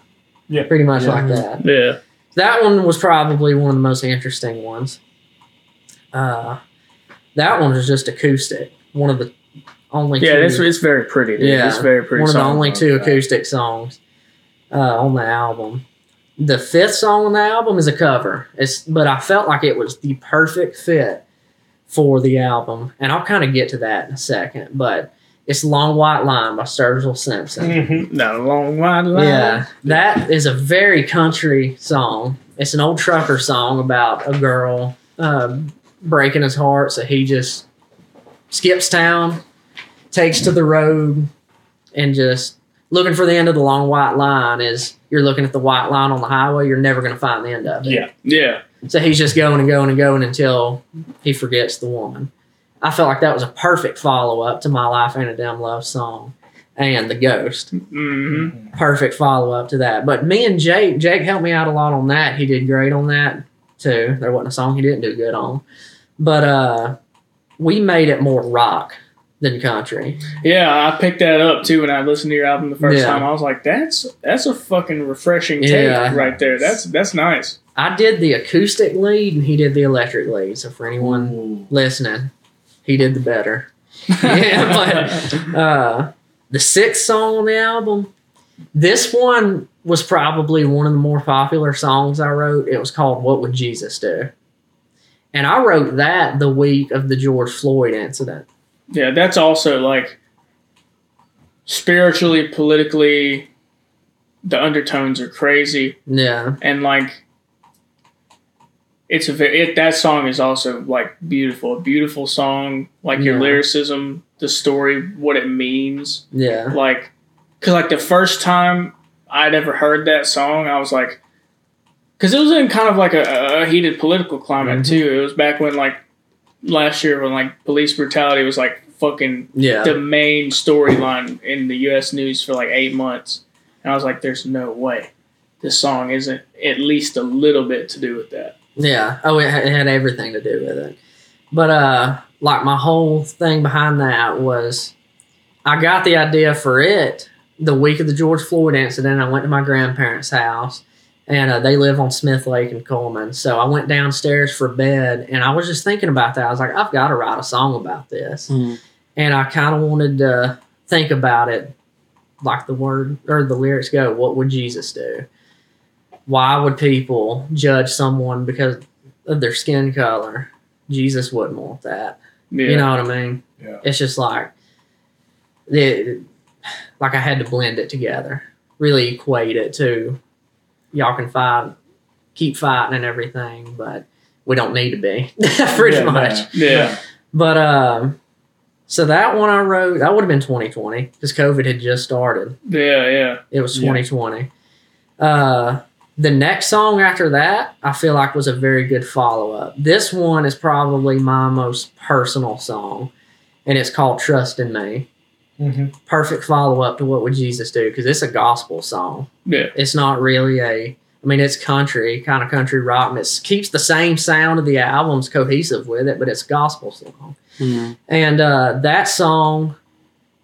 Yeah. pretty much Yeah. like that. yeah. That one was probably one of the most interesting ones. Uh, that one was just acoustic. One of the only Yeah, two, it's, it's very pretty. Dude. Yeah, it's very pretty. one of the only two Okay. acoustic songs uh, on the album. The fifth song on the album is a cover. It's but I felt like it was the perfect fit for the album, and I'll kind of get to that in a second. But it's "Long White Line" by Sturgill Simpson. Mhm. Not a long wide line. Yeah, that is a very country song. It's an old trucker song about a girl um, breaking his heart, so he just skips town, takes to the road, and just looking for the end of the long white line. Is you're looking at the white line on the highway, you're never going to find the end of it. Yeah. yeah. So he's just going and going and going until he forgets the woman. I felt like that was a perfect follow up to My Life Ain't a Damn Love song and The Ghost hmm perfect follow up to that. But me and Jake, Jake helped me out a lot on that. He did great on that too. There wasn't a song he didn't do good on, but uh, we made it more rock than country. Yeah, I picked that up too when I listened to your album the first Yeah. time. I was like, "That's that's a fucking refreshing take Yeah. right there. That's that's nice." I did the acoustic lead and he did the electric lead. So for anyone Ooh. listening, he did the better. yeah, but uh, the sixth song on the album, this one was probably one of the more popular songs I wrote. It was called "What Would Jesus Do," and I wrote that the week of the George Floyd incident. Yeah, that's also like spiritually, politically, the undertones are crazy, Yeah, and like it's a very it, that song is also like beautiful, a beautiful song. Like your Yeah. lyricism, the story, what it means. yeah, like because like the first time i'd ever heard that song i was like because it was in kind of like a, a heated political climate Mhm. too it was back when like last year when like police brutality was like fucking yeah, the main storyline in the us news for like eight months and i was like there's no way this song isn't at least a little bit to do with that yeah. Oh, it had everything to do with it. But uh, like my whole thing behind that was, I got the idea for it the week of the George Floyd incident. I went to my grandparents' house, and uh, they live on Smith Lake in Cullman. So I went downstairs for bed, and I was just thinking about that. I was like, I've got to write a song about this, Mhm. and I kind of wanted to think about it like the word or the lyrics go, what would Jesus do? Why would people judge someone because of their skin color? Jesus wouldn't want that. Yeah. You know what I mean? Yeah. It's just like it, like I had to blend it together, really equate it to y'all can fight, keep fighting and everything, but we don't need to be pretty Yeah, much. yeah. But um, so that one I wrote that would have been 2020 because COVID had just started. Yeah. Yeah. It was Yeah. 2020. Uh, the next song after that, I feel like was a very good follow up. This one is probably my most personal song, and it's called "Trust in Me." Mm-hmm. Perfect follow up to "What Would Jesus Do?" because it's a gospel song. Yeah. It's not really a. I mean, it's country, kind of country rock, and it keeps the same sound of the album's cohesive with it, but it's gospel song. And uh, that song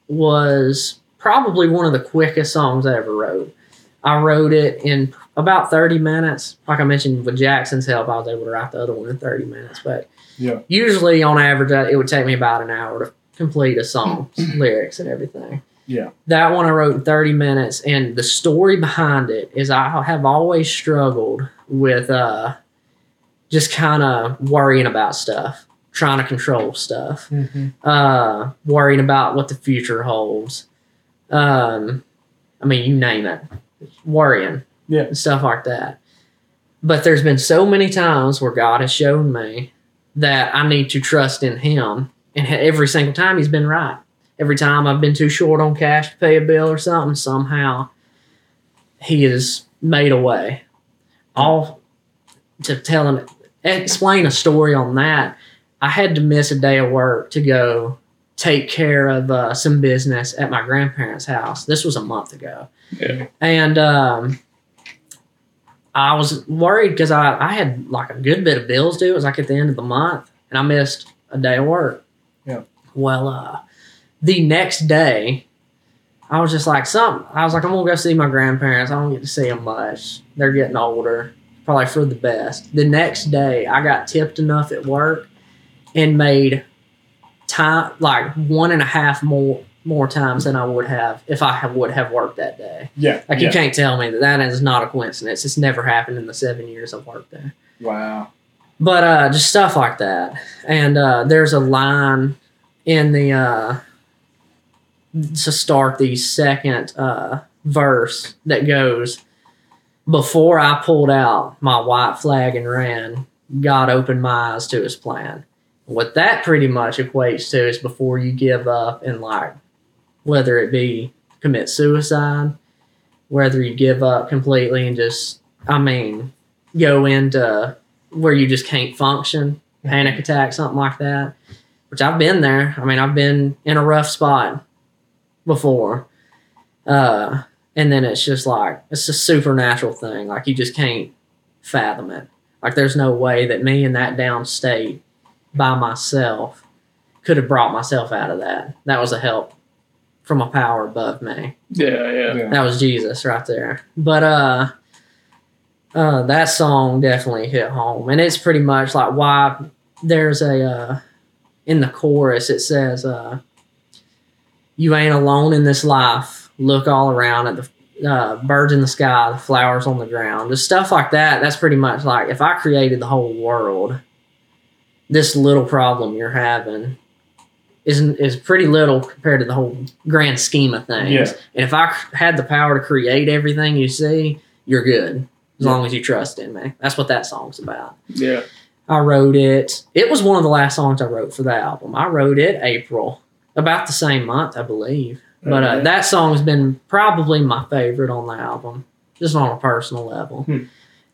was probably one of the quickest songs I ever wrote. I wrote it in about 30 minutes. Like I mentioned, with Jackson's help, I was able to write the other one in 30 minutes. But Yeah. usually, on average, uh, it would take me about an hour to complete a song, lyrics, and everything. Yeah. That one I wrote in 30 minutes. And the story behind it is I have always struggled with uh, just kind of worrying about stuff, trying to control stuff Mm-hmm. uh, worrying about what the future holds. Um, I mean, you name it, worrying, Yeah. and stuff like that. But there's been so many times where God has shown me that I need to trust in Him, and every single time He's been right. Every time I've been too short on cash to pay a bill or something, somehow He has made a way. All to tell him, explain a story on that. I had to miss a day of work to go take care of uh, some business at my grandparents' house. This was a month ago. Yeah. And um, I was worried because I, I had like a good bit of bills due. It was like at the end of the month, and I missed a day of work. Yeah. Well, uh, the next day, I was just like, something. I was like, I'm gonna go see my grandparents. I don't get to see them much. They're getting older. Probably for the best. The next day, I got tipped enough at work and made time like one and a half more more times than I would have if I have, would have worked that day. Yeah. Like yeah. you can't tell me that that is not a coincidence. It's never happened in the seven years I've worked there. Wow. But uh, just stuff like that. And uh, there's a line in the uh, to start the second uh, verse that goes, "Before I pulled out my white flag and ran, God opened my eyes to His plan." What that pretty much equates to is before you give up and like, whether it be commit suicide, whether you give up completely and just, I mean, go into where you just can't function, panic attack, something like that. Which I've been there. I mean, I've been in a rough spot before. Uh, and then it's just like it's a supernatural thing. Like you just can't fathom it. Like there's no way that me in that down state by myself could have brought myself out of that. That was a help from a power above me. Yeah. Yeah. Yeah. That was Jesus right there. But uh uh that song definitely hit home. And it's pretty much like why there's a uh in the chorus it says uh you ain't alone in this life. Look all around at the uh, birds in the sky, the flowers on the ground, just stuff like that. That's pretty much like if I created the whole world, this little problem you're having isn't is pretty little compared to the whole grand scheme of things. Yeah. And if I had the power to create everything you see, you're good as long as you trust in me. That's what that song's about. Yeah. I wrote it. It was one of the last songs I wrote for the album. I wrote it April, about the same month, I believe. But uh, that song has been probably my favorite on the album, just on a personal level. Hmm.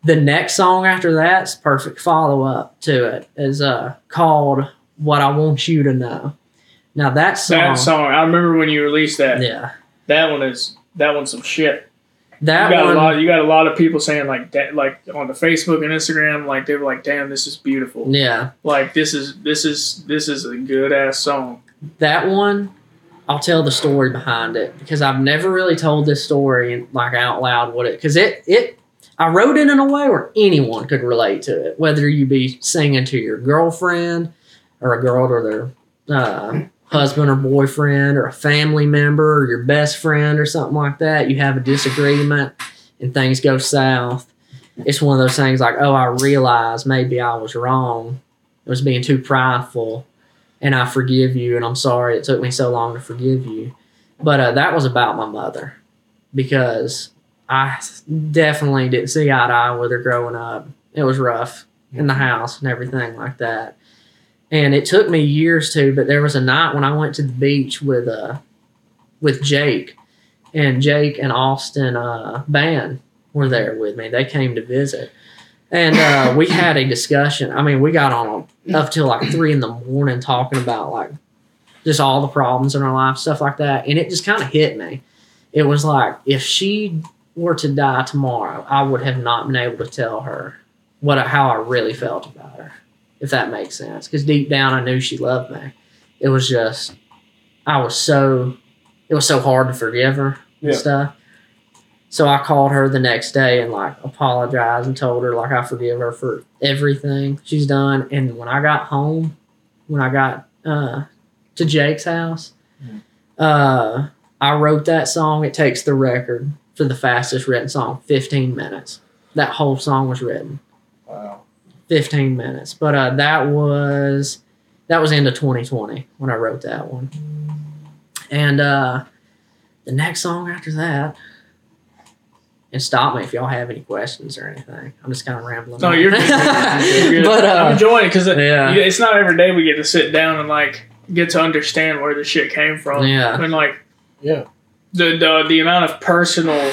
The next song after that's perfect follow up to it is uh, called "What I Want You to Know." Now that song, That song. I remember when you released that. yeah, That one is. That one's some shit. That you got one, a lot. You got a lot of people saying like, da- like on the Facebook and Instagram, like they were like, "Damn, this is beautiful. yeah, Like this is this is this is a good ass song." that one i'll tell the story behind it because i've never really told this story like out loud what it because it it i wrote it in a way where anyone could relate to it whether you be singing to your girlfriend or a girl to their uh, husband or boyfriend or a family member or your best friend or something like that, you have a disagreement and things go south. It's one of those things like, oh, I realize maybe I was wrong. I was being too prideful and I forgive you and I'm sorry it took me so long to forgive you. But uh, that was about my mother because I definitely didn't see eye to eye with her growing up. It was rough in the house and everything like that. And it took me years to, but there was a night when I went to the beach with uh with Jake, and Jake and Austin uh, band were there with me. They came to visit, and uh, we had a discussion. I mean, we got on up till like three in the morning talking about like just all the problems in our life, stuff like that. And it just kind of hit me. It was like if she were to die tomorrow, I would have not been able to tell her what how I really felt about her, if that makes sense. Because deep down, I knew she loved me. It was just I was so it was so hard to forgive her and Yeah. stuff. So I called her the next day and like apologized and told her like I forgive her for everything she's done. And when I got home, when I got uh, to Jake's house, uh, I wrote that song. It takes the record for the fastest written song, 15 minutes. That whole song was written. Wow. 15 minutes. But uh, that was that was into 2020 when I wrote that one. And uh, the next song after that, and stop me if y'all have any questions or anything. I'm just kind of rambling. No, you're good. You're good. but I'm uh, enjoying it because yeah. it's not every day we get to sit down and like get to understand where the shit came from. Yeah. And like Yeah. the the the amount of personal,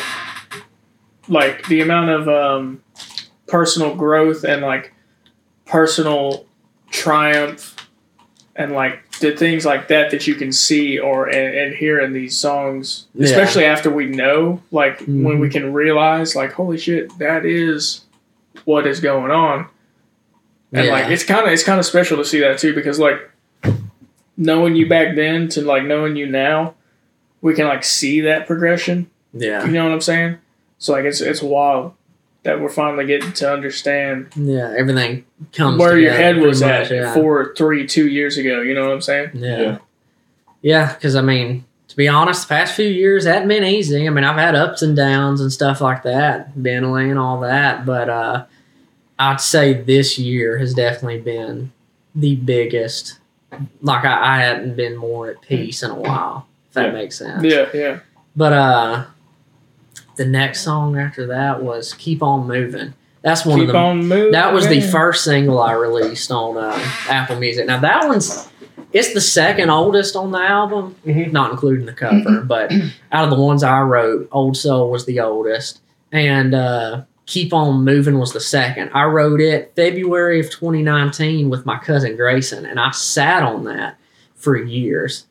like the amount of um, personal growth and like personal triumph and like the things like that that you can see or and, and hear in these songs, Yeah. especially after we know, like when Mhm. we can realize, like holy shit, that is what is going on. And like it's kind of it's kind of special to see that too because like knowing you back then to like knowing you now, we can like see that progression. yeah. You know what I'm saying? So like it's it's wild that we're finally getting to understand Yeah. Everything comes where your head was pretty at yeah. four, three, two years ago. You know what I'm saying? Yeah. Yeah. Yeah, because I mean, to be honest, the past few years hadn't been easy. I mean, I've had ups and downs and stuff like that, mentally and all that. But uh, I'd say this year has definitely been the biggest. Like I, I hadn't been more at peace in a while. If that Yeah. makes sense. Yeah, yeah. But uh, the next song after that was "Keep On Moving." That's one Keep of the on moving. that was the first single I released on uh, Apple Music. Now that one's it's the second oldest on the album, Mhm. not including the cover. but out of the ones I wrote, Old Soul was the oldest, and uh, Keep On Moving was the second. I wrote it February of 2019 with my cousin Grayson, and I sat on that for years,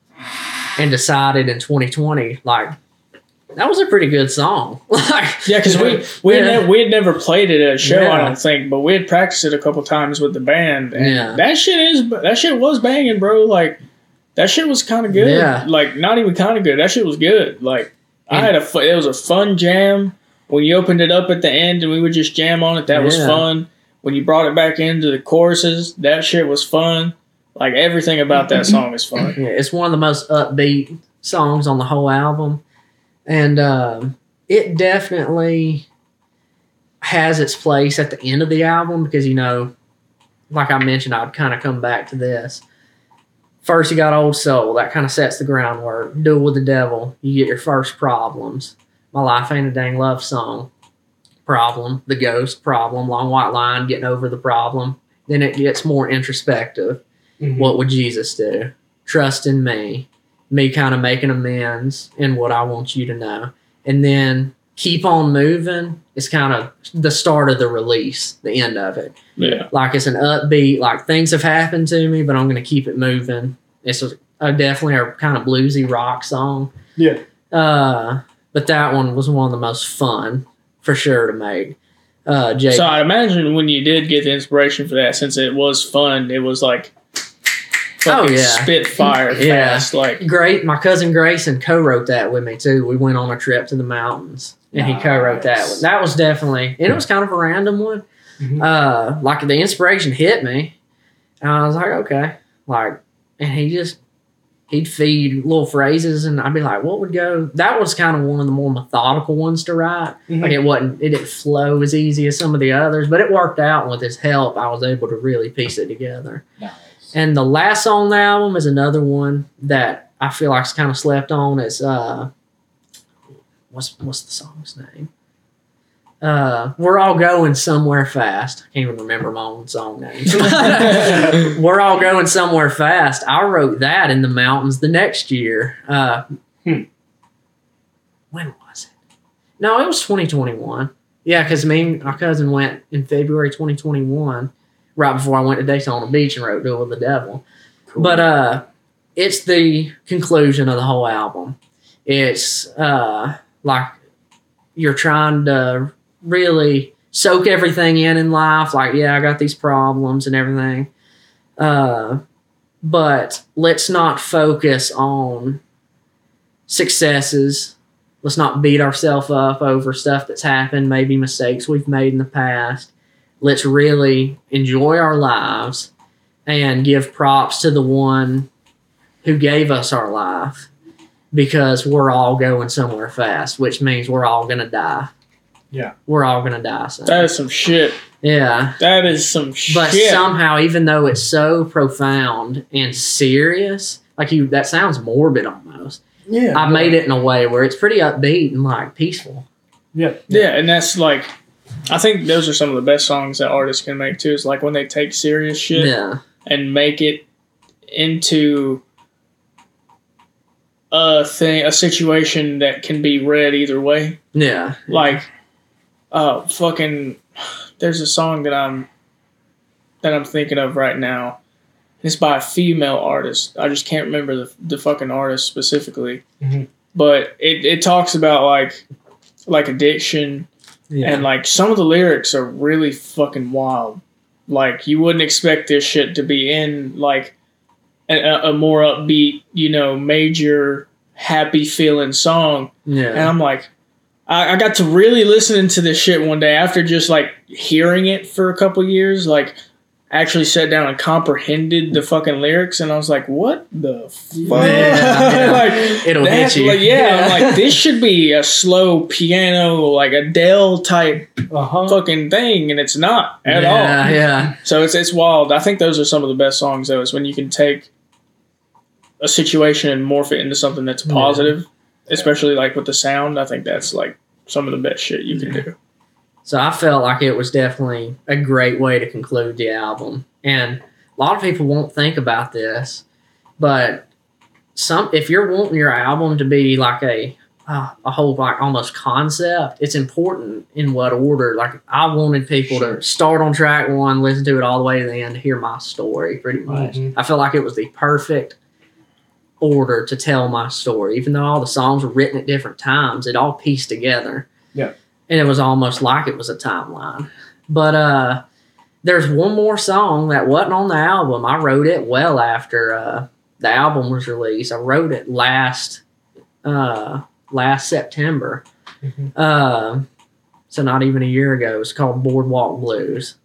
and decided in 2020 like. That was a pretty good song. like, Yeah, because we we had Yeah. never, we had never played it at a show. I don't think, but we had practiced it a couple times with the band. And Yeah. that shit is that shit was banging, bro. Like that shit was kind of good. Yeah. Like not even kind of good. That shit was good. Like I had a it was a fun jam when you opened it up at the end and we would just jam on it. That was fun. When you brought it back into the choruses, that shit was fun. Like everything about that song is fun. Yeah, it's one of the most upbeat songs on the whole album, and um, it definitely has its place at the end of the album because you know, like I mentioned, I'd kind of come back to this. First, you got Old Soul that kind of sets the groundwork. Duel with the Devil, you get your first problems. My Life Ain't a Dang Love Song, problem. The Ghost, problem. Long White Line, getting over the problem. Then it gets more introspective what would Jesus do? Trust in me. Me kind of making amends in what I want you to know. And then keep on moving is kind of the start of the release, the end of it. Yeah. Like it's an upbeat, like things have happened to me, but I'm going to keep it moving. It's a, a definitely a kind of bluesy rock song. Yeah. Uh, but that one was one of the most fun for sure to make. Uh, Jake. So I imagine when you did get the inspiration for that, since it was fun, it was like Oh, yeah. spitfire Yeah. fast. Like Great. My cousin Grayson co-wrote that with me too. We went on a trip to the mountains, and he co-wrote that one. That was definitely, and it was kind of a random one. Mhm. Uh, like the inspiration hit me, and I was like, okay, like, and he just he'd feed little phrases, and I'd be like, "What would go?" That was kind of one of the more methodical ones to write. Mhm. Like it wasn't, it didn't flow as easy as some of the others, but it worked out. And with his help, I was able to really piece it together. Nice. And the last song on the album is another one that I feel like is kind of slept on. It's uh, what's what's the song's name? Uh, we're all going somewhere fast. I can't even remember my own song name. we're all going somewhere fast. I wrote that in the mountains the next year. Uh, Hmm. When was it? No, it was 2021. Yeah, because me and my cousin went in February 2021, right before I went to Daytona on the Beach and wrote "Duel with the Devil." Cool. But uh, it's the conclusion of the whole album. It's uh, like you're trying to really soak everything in in life. Like, yeah, I got these problems and everything. Uh, but let's not focus on successes. Let's not beat ourselves up over stuff that's happened, maybe mistakes we've made in the past. Let's really enjoy our lives and give props to the one who gave us our life because we're all going somewhere fast, which means we're all going to die. Yeah. We're all going to die. soon. That is some shit. yeah. That is some shit. But somehow, even though it's so profound and serious, like you, that sounds morbid almost. yeah, I made it in a way where it's pretty upbeat and like peaceful. Yeah, yeah, and that's like, I think those are some of the best songs that artists can make too. Is like when they take serious shit Yeah. and make it into a thing, a situation that can be read either way. Yeah. Like, uh, fucking, there's a song that I'm that I'm thinking of right now. It's by a female artist. I just can't remember the the fucking artist specifically, Mhm. but it it talks about like like addiction Yeah. and like some of the lyrics are really fucking wild. Like you wouldn't expect this shit to be in like a, a a more upbeat, you know, major happy feeling song. Yeah. And. I'm like, I, I got to really listening to this shit one day after just like hearing it for a couple years. Like actually sat down and comprehended the fucking lyrics, and I was like, what the fuck? Yeah, yeah. like It'll that's hit you. like yeah, I'm like this should be a slow piano, like Adele type uh huh. fucking thing, and it's not at yeah, all. Yeah. yeah. So it's it's wild. I think those are some of the best songs though. Is when you can take a situation and morph it into something that's Yeah. positive, especially like with the sound. I think that's like some of the best shit you can do. So I felt like it was definitely a great way to conclude the album. And a lot of people won't think about this, but some if you're wanting your album to be like a uh, a whole like almost concept, it's important in what order. Like I wanted people to start on track one, listen to it all the way to the end, hear my story. Pretty much, Mhm. I felt like it was the perfect order to tell my story. Even though all the songs were written at different times, it all pieced together and it was almost like it was a timeline. But uh there's one more song that wasn't on the album. I wrote it well after uh the album was released. I wrote it last uh last September. Mhm. Uh so not even a year ago. It's called Boardwalk Blues.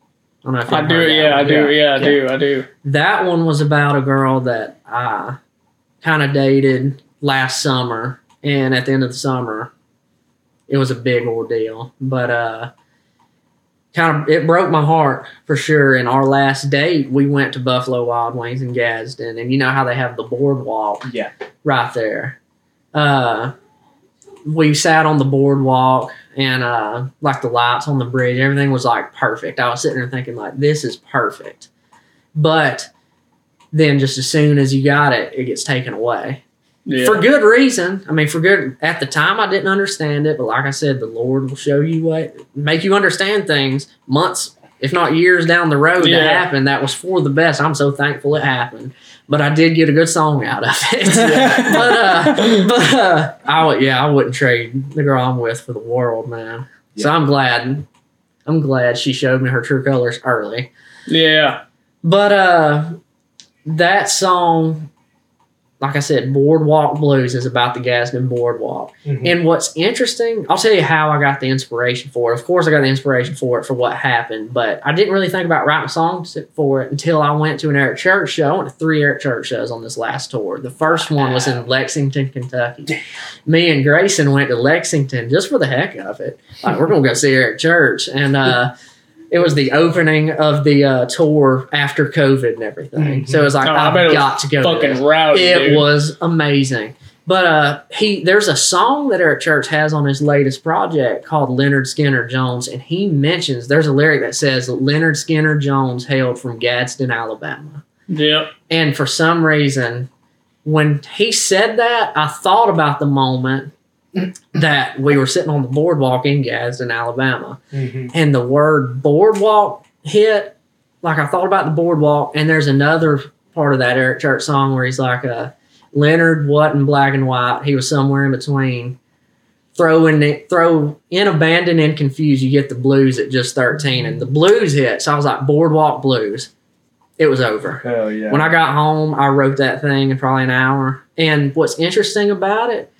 I don't know if I do, yeah, I do, yeah, I do, I do. That one was about a girl that I kind of dated last summer, and at the end of the summer, it was a big ordeal. But uh, kind of it broke my heart for sure. And our last date, we went to Buffalo Wild Wings in Gadsden, and you know how they have the boardwalk Yeah. right there. Uh, we sat on the boardwalk and uh, like the lights on the bridge, everything was like perfect. I was sitting there thinking like, this is perfect. But then just as soon as you got it, it gets taken away Yeah. for good reason. I mean, for good. At the time, I didn't understand it, but like I said, the Lord will show you what, make you understand things months, if not years down the road Yeah. that happened. That was for the best. I'm so thankful it happened. But I did get a good song out of it. but uh, but uh, I would, yeah, I wouldn't trade the girl I'm with for the world, man. So I'm glad. I'm glad she showed me her true colors early. yeah. But uh that song like I said, Boardwalk Blues is about the Gadsden Boardwalk. Mhm. And what's interesting, I'll tell you how I got the inspiration for it. Of course, I got the inspiration for it for what happened, but I didn't really think about writing songs for it until I went to an Eric Church show. I went to three Eric Church shows on this last tour. The first one was in Lexington, Kentucky. Me and Grayson went to Lexington just for the heck of it. Like, we're going to go see Eric Church. And, uh, it was the opening of the uh, tour after COVID and everything. So it was like, Oh, I I've got to go. Fucking rowdy. It dude. was amazing. But uh he there's a song that Eric Church has on his latest project called Lynyrd Skynyrd Jones, and he mentions there's a lyric that says Lynyrd Skynyrd Jones hailed from Gadsden, Alabama. Yep. And for some reason, when he said that, I thought about the moment that we were sitting on the boardwalk in Gadsden, Alabama Mhm. and the word boardwalk hit, like I thought about the boardwalk, and there's another part of that Eric Church song where he's like, uh, Lynyrd wasn't black and white. He was somewhere in between. Throw in, it- throw in abandoned and confused. You get the blues at just 13. And the blues hit. So I was like, boardwalk blues. It was over. Hell yeah. When I got home, I wrote that thing in probably an hour. And what's interesting about it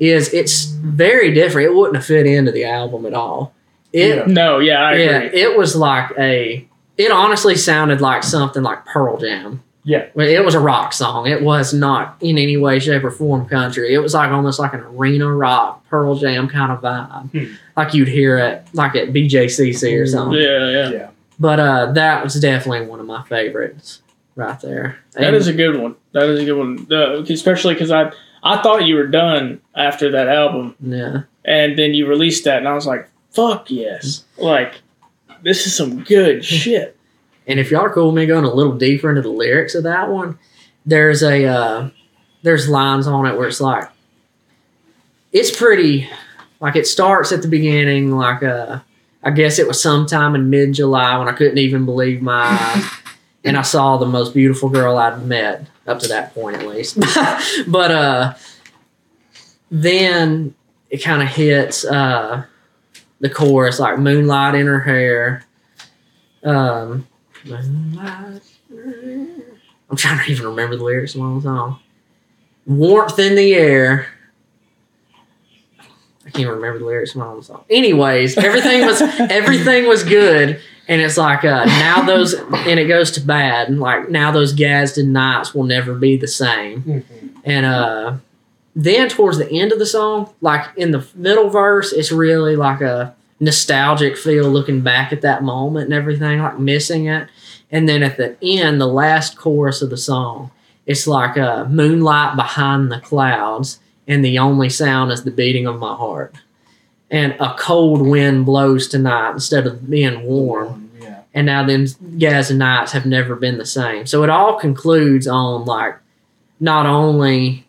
is Mhm. it's very different. It wouldn't have fit into the album at all. It Yeah. No, yeah, I yeah, agree. it was like a. It honestly sounded like something like Pearl Jam. Yeah. Well, It was a rock song. It was not in any way, shape, or form country. It was like almost like an arena rock Pearl Jam kind of vibe, Hmm. like you'd hear it like at BJCC or something. yeah, yeah. yeah. But uh, that was definitely one of my favorites right there. That And- is a good one. That is a good one. Uh, especially because I I thought you were done after that album, yeah. and then you released that, and I was like, "Fuck yes!" Like, this is some good shit. And if y'all are cool with me going a little deeper into the lyrics of that one, there's a uh, there's lines on it where it's like it's pretty like it starts at the beginning like uh I guess it was sometime in mid July when I couldn't even believe my eyes. And I saw the most beautiful girl I'd met up to that point at least. but uh then it kind of hits uh the chorus like moonlight in her hair. Um Moonlight. I'm trying to even remember the lyrics of my song. Warmth in the air. I can't remember the lyrics of my own song. Anyways, everything was everything was good, and it's like uh, now those and it goes to bad. and Like now those Gadsden nights will never be the same. Mhm. And uh, then towards the end of the song, like in the middle verse, it's really like a nostalgic feel looking back at that moment and everything, like missing it. And then at the end, the last chorus of the song, it's like a moonlight behind the clouds, and the only sound is the beating of my heart. And a cold wind blows tonight instead of being warm Yeah. and now them guys and nights have never been the same. So it all concludes on like not only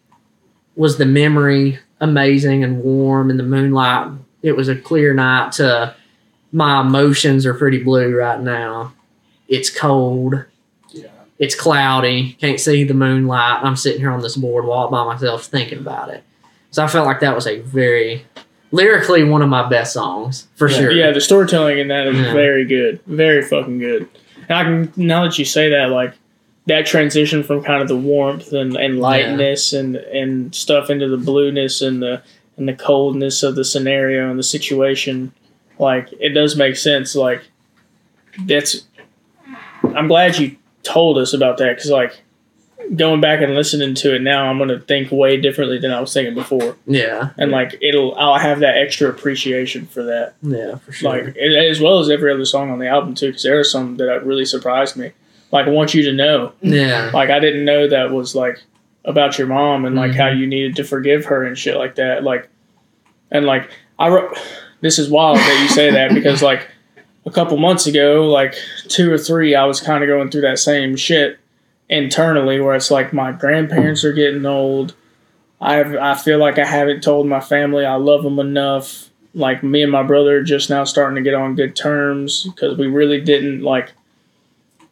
was the memory amazing and warm in the moonlight, it was a clear night to my emotions are pretty blue right now. It's cold. Yeah. It's cloudy. Can't see the moonlight. I'm sitting here on this boardwalk by myself thinking about it. So I felt like that was a very lyrically one of my best songs for Yeah. sure. Yeah, the storytelling in that is Yeah. very good, very fucking good. And I can now that you say that, like that transition from kind of the warmth and, and lightness and and stuff into the blueness and the and the coldness of the scenario and the situation, like it does make sense. Like that's, I'm glad you told us about that because like going back and listening to it now, I'm gonna think way differently than I was thinking before, Yeah. and like it'll I'll have that extra appreciation for that Yeah, for sure. like a- as well as every other song on the album too because there are some that really surprised me like i want you to know yeah. like i didn't know that was like about your mom and like Mhm. how you needed to forgive her and shit like that like and like i wrote this is wild that you say that because like a couple months ago like two or three i was kind of going through that same shit internally where it's like my grandparents are getting old. I i feel like i haven't told my family i love them enough. Like me and my brother just now starting to get on good terms because we really didn't like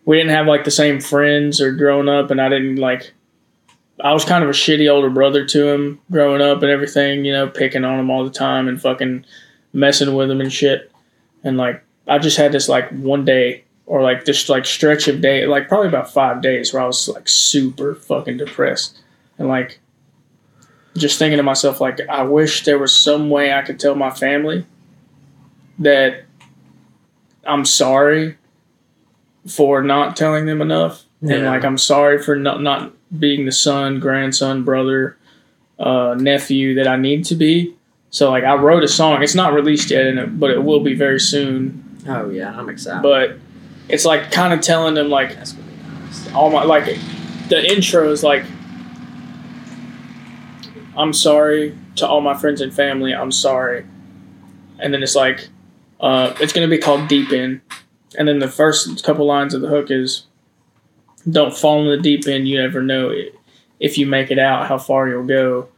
we didn't have like the same friends or growing up and i didn't like i was kind of a shitty older brother to him growing up and everything you know picking on him all the time and fucking messing with him and shit. And like i just had this like one day or like this like stretch of day like probably about five days where i was like super fucking depressed and like just thinking to myself like I wish there was some way I could tell my family that I'm sorry for not telling them enough and like I'm sorry for not not being the son, grandson, brother, uh, nephew that I need to be. So like I wrote a song. It's not released yet, it, but it will be very soon. Oh yeah, I'm excited. But it's like kind of telling them like all my like the intro is like I'm sorry to all my friends and family. I'm sorry, and then it's like uh, it's gonna be called Deep In, and then the first couple lines of the hook is Don't fall in the deep end. You never know it, if you make it out how far you'll go.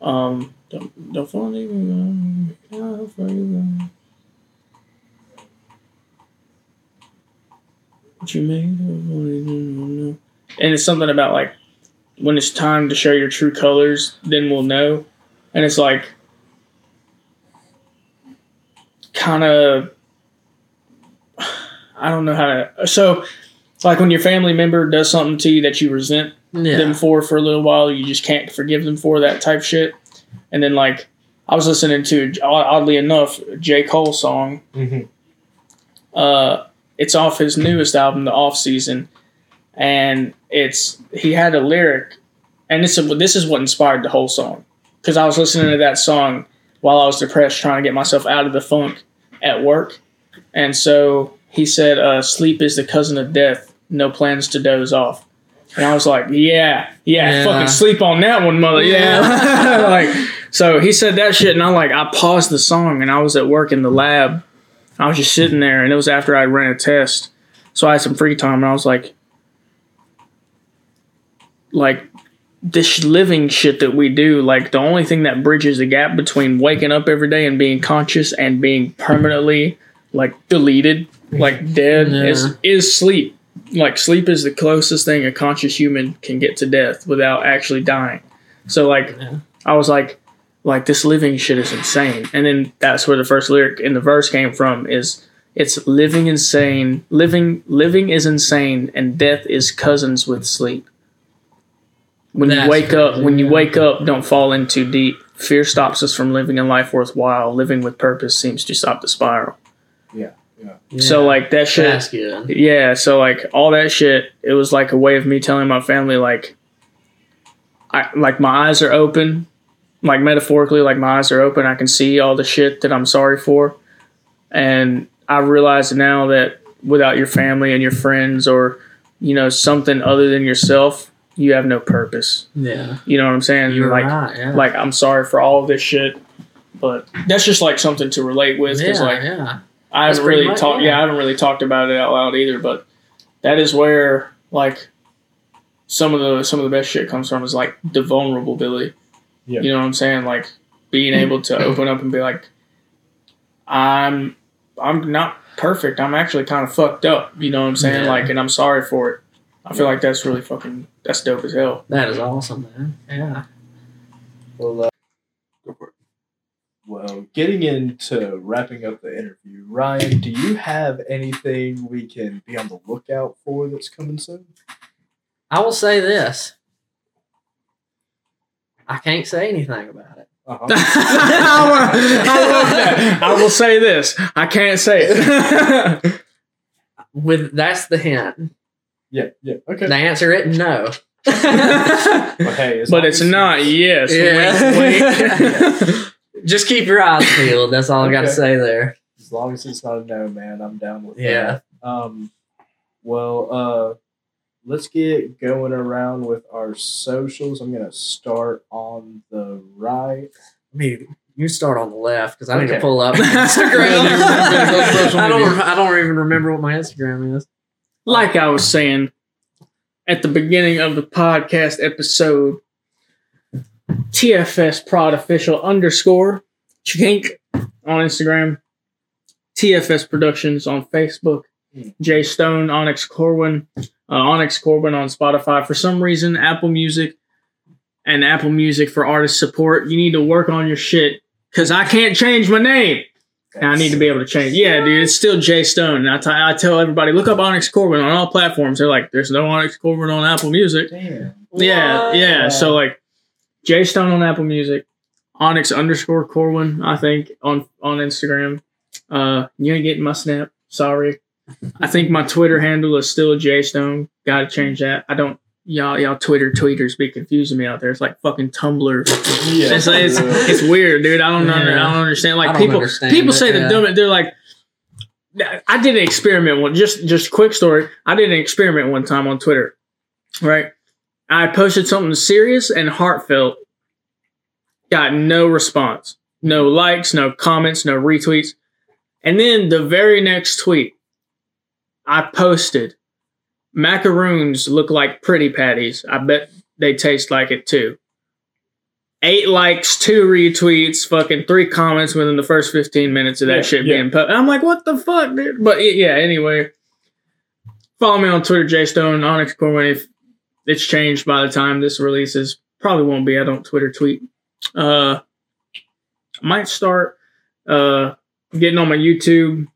Um, don't don't fall in the deep end. How far you go. What you made of, and it's something about like when it's time to show your true colors, then we'll know. And it's like kind of I don't know how to. So it's like when your family member does something to you that you resent Yeah. them for for a little while, you just can't forgive them for that type shit. And then like I was listening to oddly enough J Cole song Mm-hmm. uh, it's off his newest album, The Off Season, and it's he had a lyric, and this is this is what inspired the whole song, because I was listening to that song while I was depressed, trying to get myself out of the funk at work, and so he said, uh, "Sleep is the cousin of death. No plans to doze off." And I was like, "Yeah, yeah, Yeah. fucking sleep on that one, mother, yeah." like, so he said that shit, and I like I paused the song, and I was at work in the lab. I was just sitting there, and it was after I ran a test, so I had some free time, and I was like, like this living shit that we do, like the only thing that bridges the gap between waking up every day and being conscious and being permanently like deleted, like dead, Yeah. is is sleep. Like sleep is the closest thing a conscious human can get to death without actually dying. So like, Yeah. I was like, like this living shit is insane. And then that's where the first lyric in the verse came from is it's living insane living living is insane and death is cousins with sleep. When you That's wake up when you wake up, don't fall in too deep. Fear stops us from living a life worthwhile. Living with purpose seems to stop the spiral. So Yeah. So like that shit that's good. yeah, so like all that shit, it was like a way of me telling my family like I like my eyes are open, like metaphorically, like my eyes are open. I can see all the shit that I'm sorry for. And I realize now that without your family and your friends or, you know, something other than yourself, you have no purpose. Yeah, You know what I'm saying? you're like right. Yeah, like I'm sorry for all of this shit. But that's just like something to relate with yeah, like yeah. I haven't really talked. yeah. Yeah, I haven't really talked about it out loud either. But that is where like some of the some of the best shit comes from is like the vulnerability. Yeah. You know what I'm saying? Like being able to open up and be like, I'm I'm not perfect. I'm actually kind of fucked up. You know what I'm saying? Yeah. Like, and I'm sorry for it. I feel like that's really fucking that's dope as hell. That is awesome, man. Yeah. Well, uh, Go for it. well, getting into wrapping up the interview, Ryan, do you have anything we can be on the lookout for that's coming soon? I will say this. I can't say anything about it. Uh-huh. I, I love that. I will say this. I can't say it. With that's the hint. yeah, yeah, okay. The answer is no. But hey, as but it's not. Yes. Yeah. Wink, wink. Just keep your eyes peeled. That's all I got to say there. As long as it's not a no, man, I'm down with Yeah. that. Um, well, uh, let's get going around with our socials. I'm gonna start on the right. I mean, you start on the left because I need to pull up Instagram. you remember those social I don't. I don't even remember what my Instagram is. like I was saying at the beginning of the podcast episode, TFS Prod Official underscore Chink on Instagram, TFS Productions on Facebook, Hmm. Jay Stone, Onyx Corwin, uh, Onyx Corbin on Spotify. For some reason, Apple Music and Apple Music for artist support, you need to work on your shit because I can't change my name. And I need to be able to change. Yeah, dude, it's still Jay Stone. And I, t- I tell everybody, look up Onyx Corbin on all platforms. They're like, there's no Onyx Corbin on Apple Music. Damn. Yeah, yeah. So like, Jay Stone on Apple Music, Onyx underscore Corwin, I think on on Instagram. Uh, you ain't getting my snap. Sorry. I think my Twitter handle is still Jay Stone. Got to change that. I don't. Y'all, y'all Twitter tweeters be confusing me out there. It's like fucking Tumblr. Yeah. It's, it's, it's weird, dude. I don't know. I don't understand. Like don't people, understand people it, say yeah. the dumb. They're like, I did an experiment one. Just, just quick story. I did an experiment one time on Twitter. Right, I posted something serious and heartfelt. Got no response, no likes, no comments, no retweets, and then the very next tweet, I posted, macaroons look like pretty patties. I bet they taste like it too eight likes, two retweets, fucking three comments within the first 15 minutes of that Yeah, shit yeah. being put. I'm like, what the fuck, dude? But yeah, anyway. Follow me on Twitter, J Stone, Onyx Corwin. If it's changed by the time this releases, probably won't be. I don't Twitter tweet. Uh, might start uh getting on my YouTube,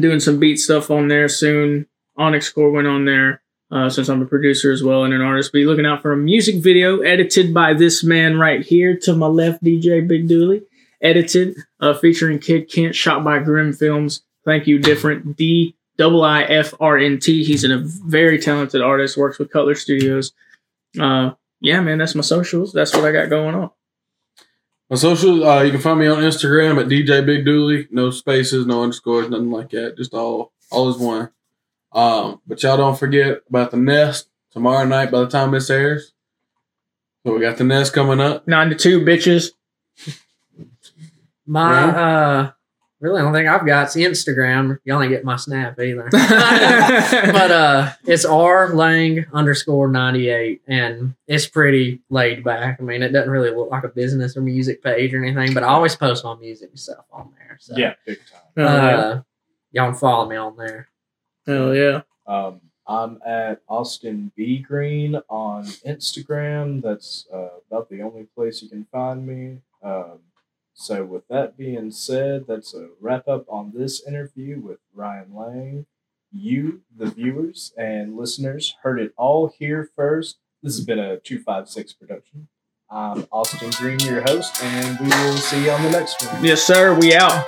doing some beat stuff on there soon. Onyx Core went on there uh, since I'm a producer as well and an artist. Be looking out for a music video edited by this man right here to my left, DJ Big Dooley. Edited, uh, featuring Kid Kent, shot by Grim Films. Thank you, different D double I F R N T. He's a very talented artist. Works with Cutler Studios. Uh, yeah, man, that's my socials. That's what I got going on. On social, uh, you can find me on Instagram at DJ Big Dooley. No spaces, no underscores, nothing like that. Just all all is one. Um, but y'all don't forget about the nest tomorrow night. By the time this airs, so we got the nest coming up. Nine to two, bitches. My uh really the only thing I've got is Instagram. Y'all ain't get my snap either. but uh it's R Lang underscore ninety eight and it's pretty laid back. I mean it doesn't really look like a business or music page or anything, but I always post my music stuff on there. So Yeah, big time. Hell yeah. uh, y'all can follow me on there. Hell yeah. Um, I'm at Austin B Green on Instagram. That's uh, about the only place you can find me. Um, so, with that being said, that's a wrap up on this interview with Ryan Lang. You, the viewers and listeners, heard it all here first. This has been a 256 production. I'm Austin Green, your host, and we will see you on the next one. Yes, sir. We out.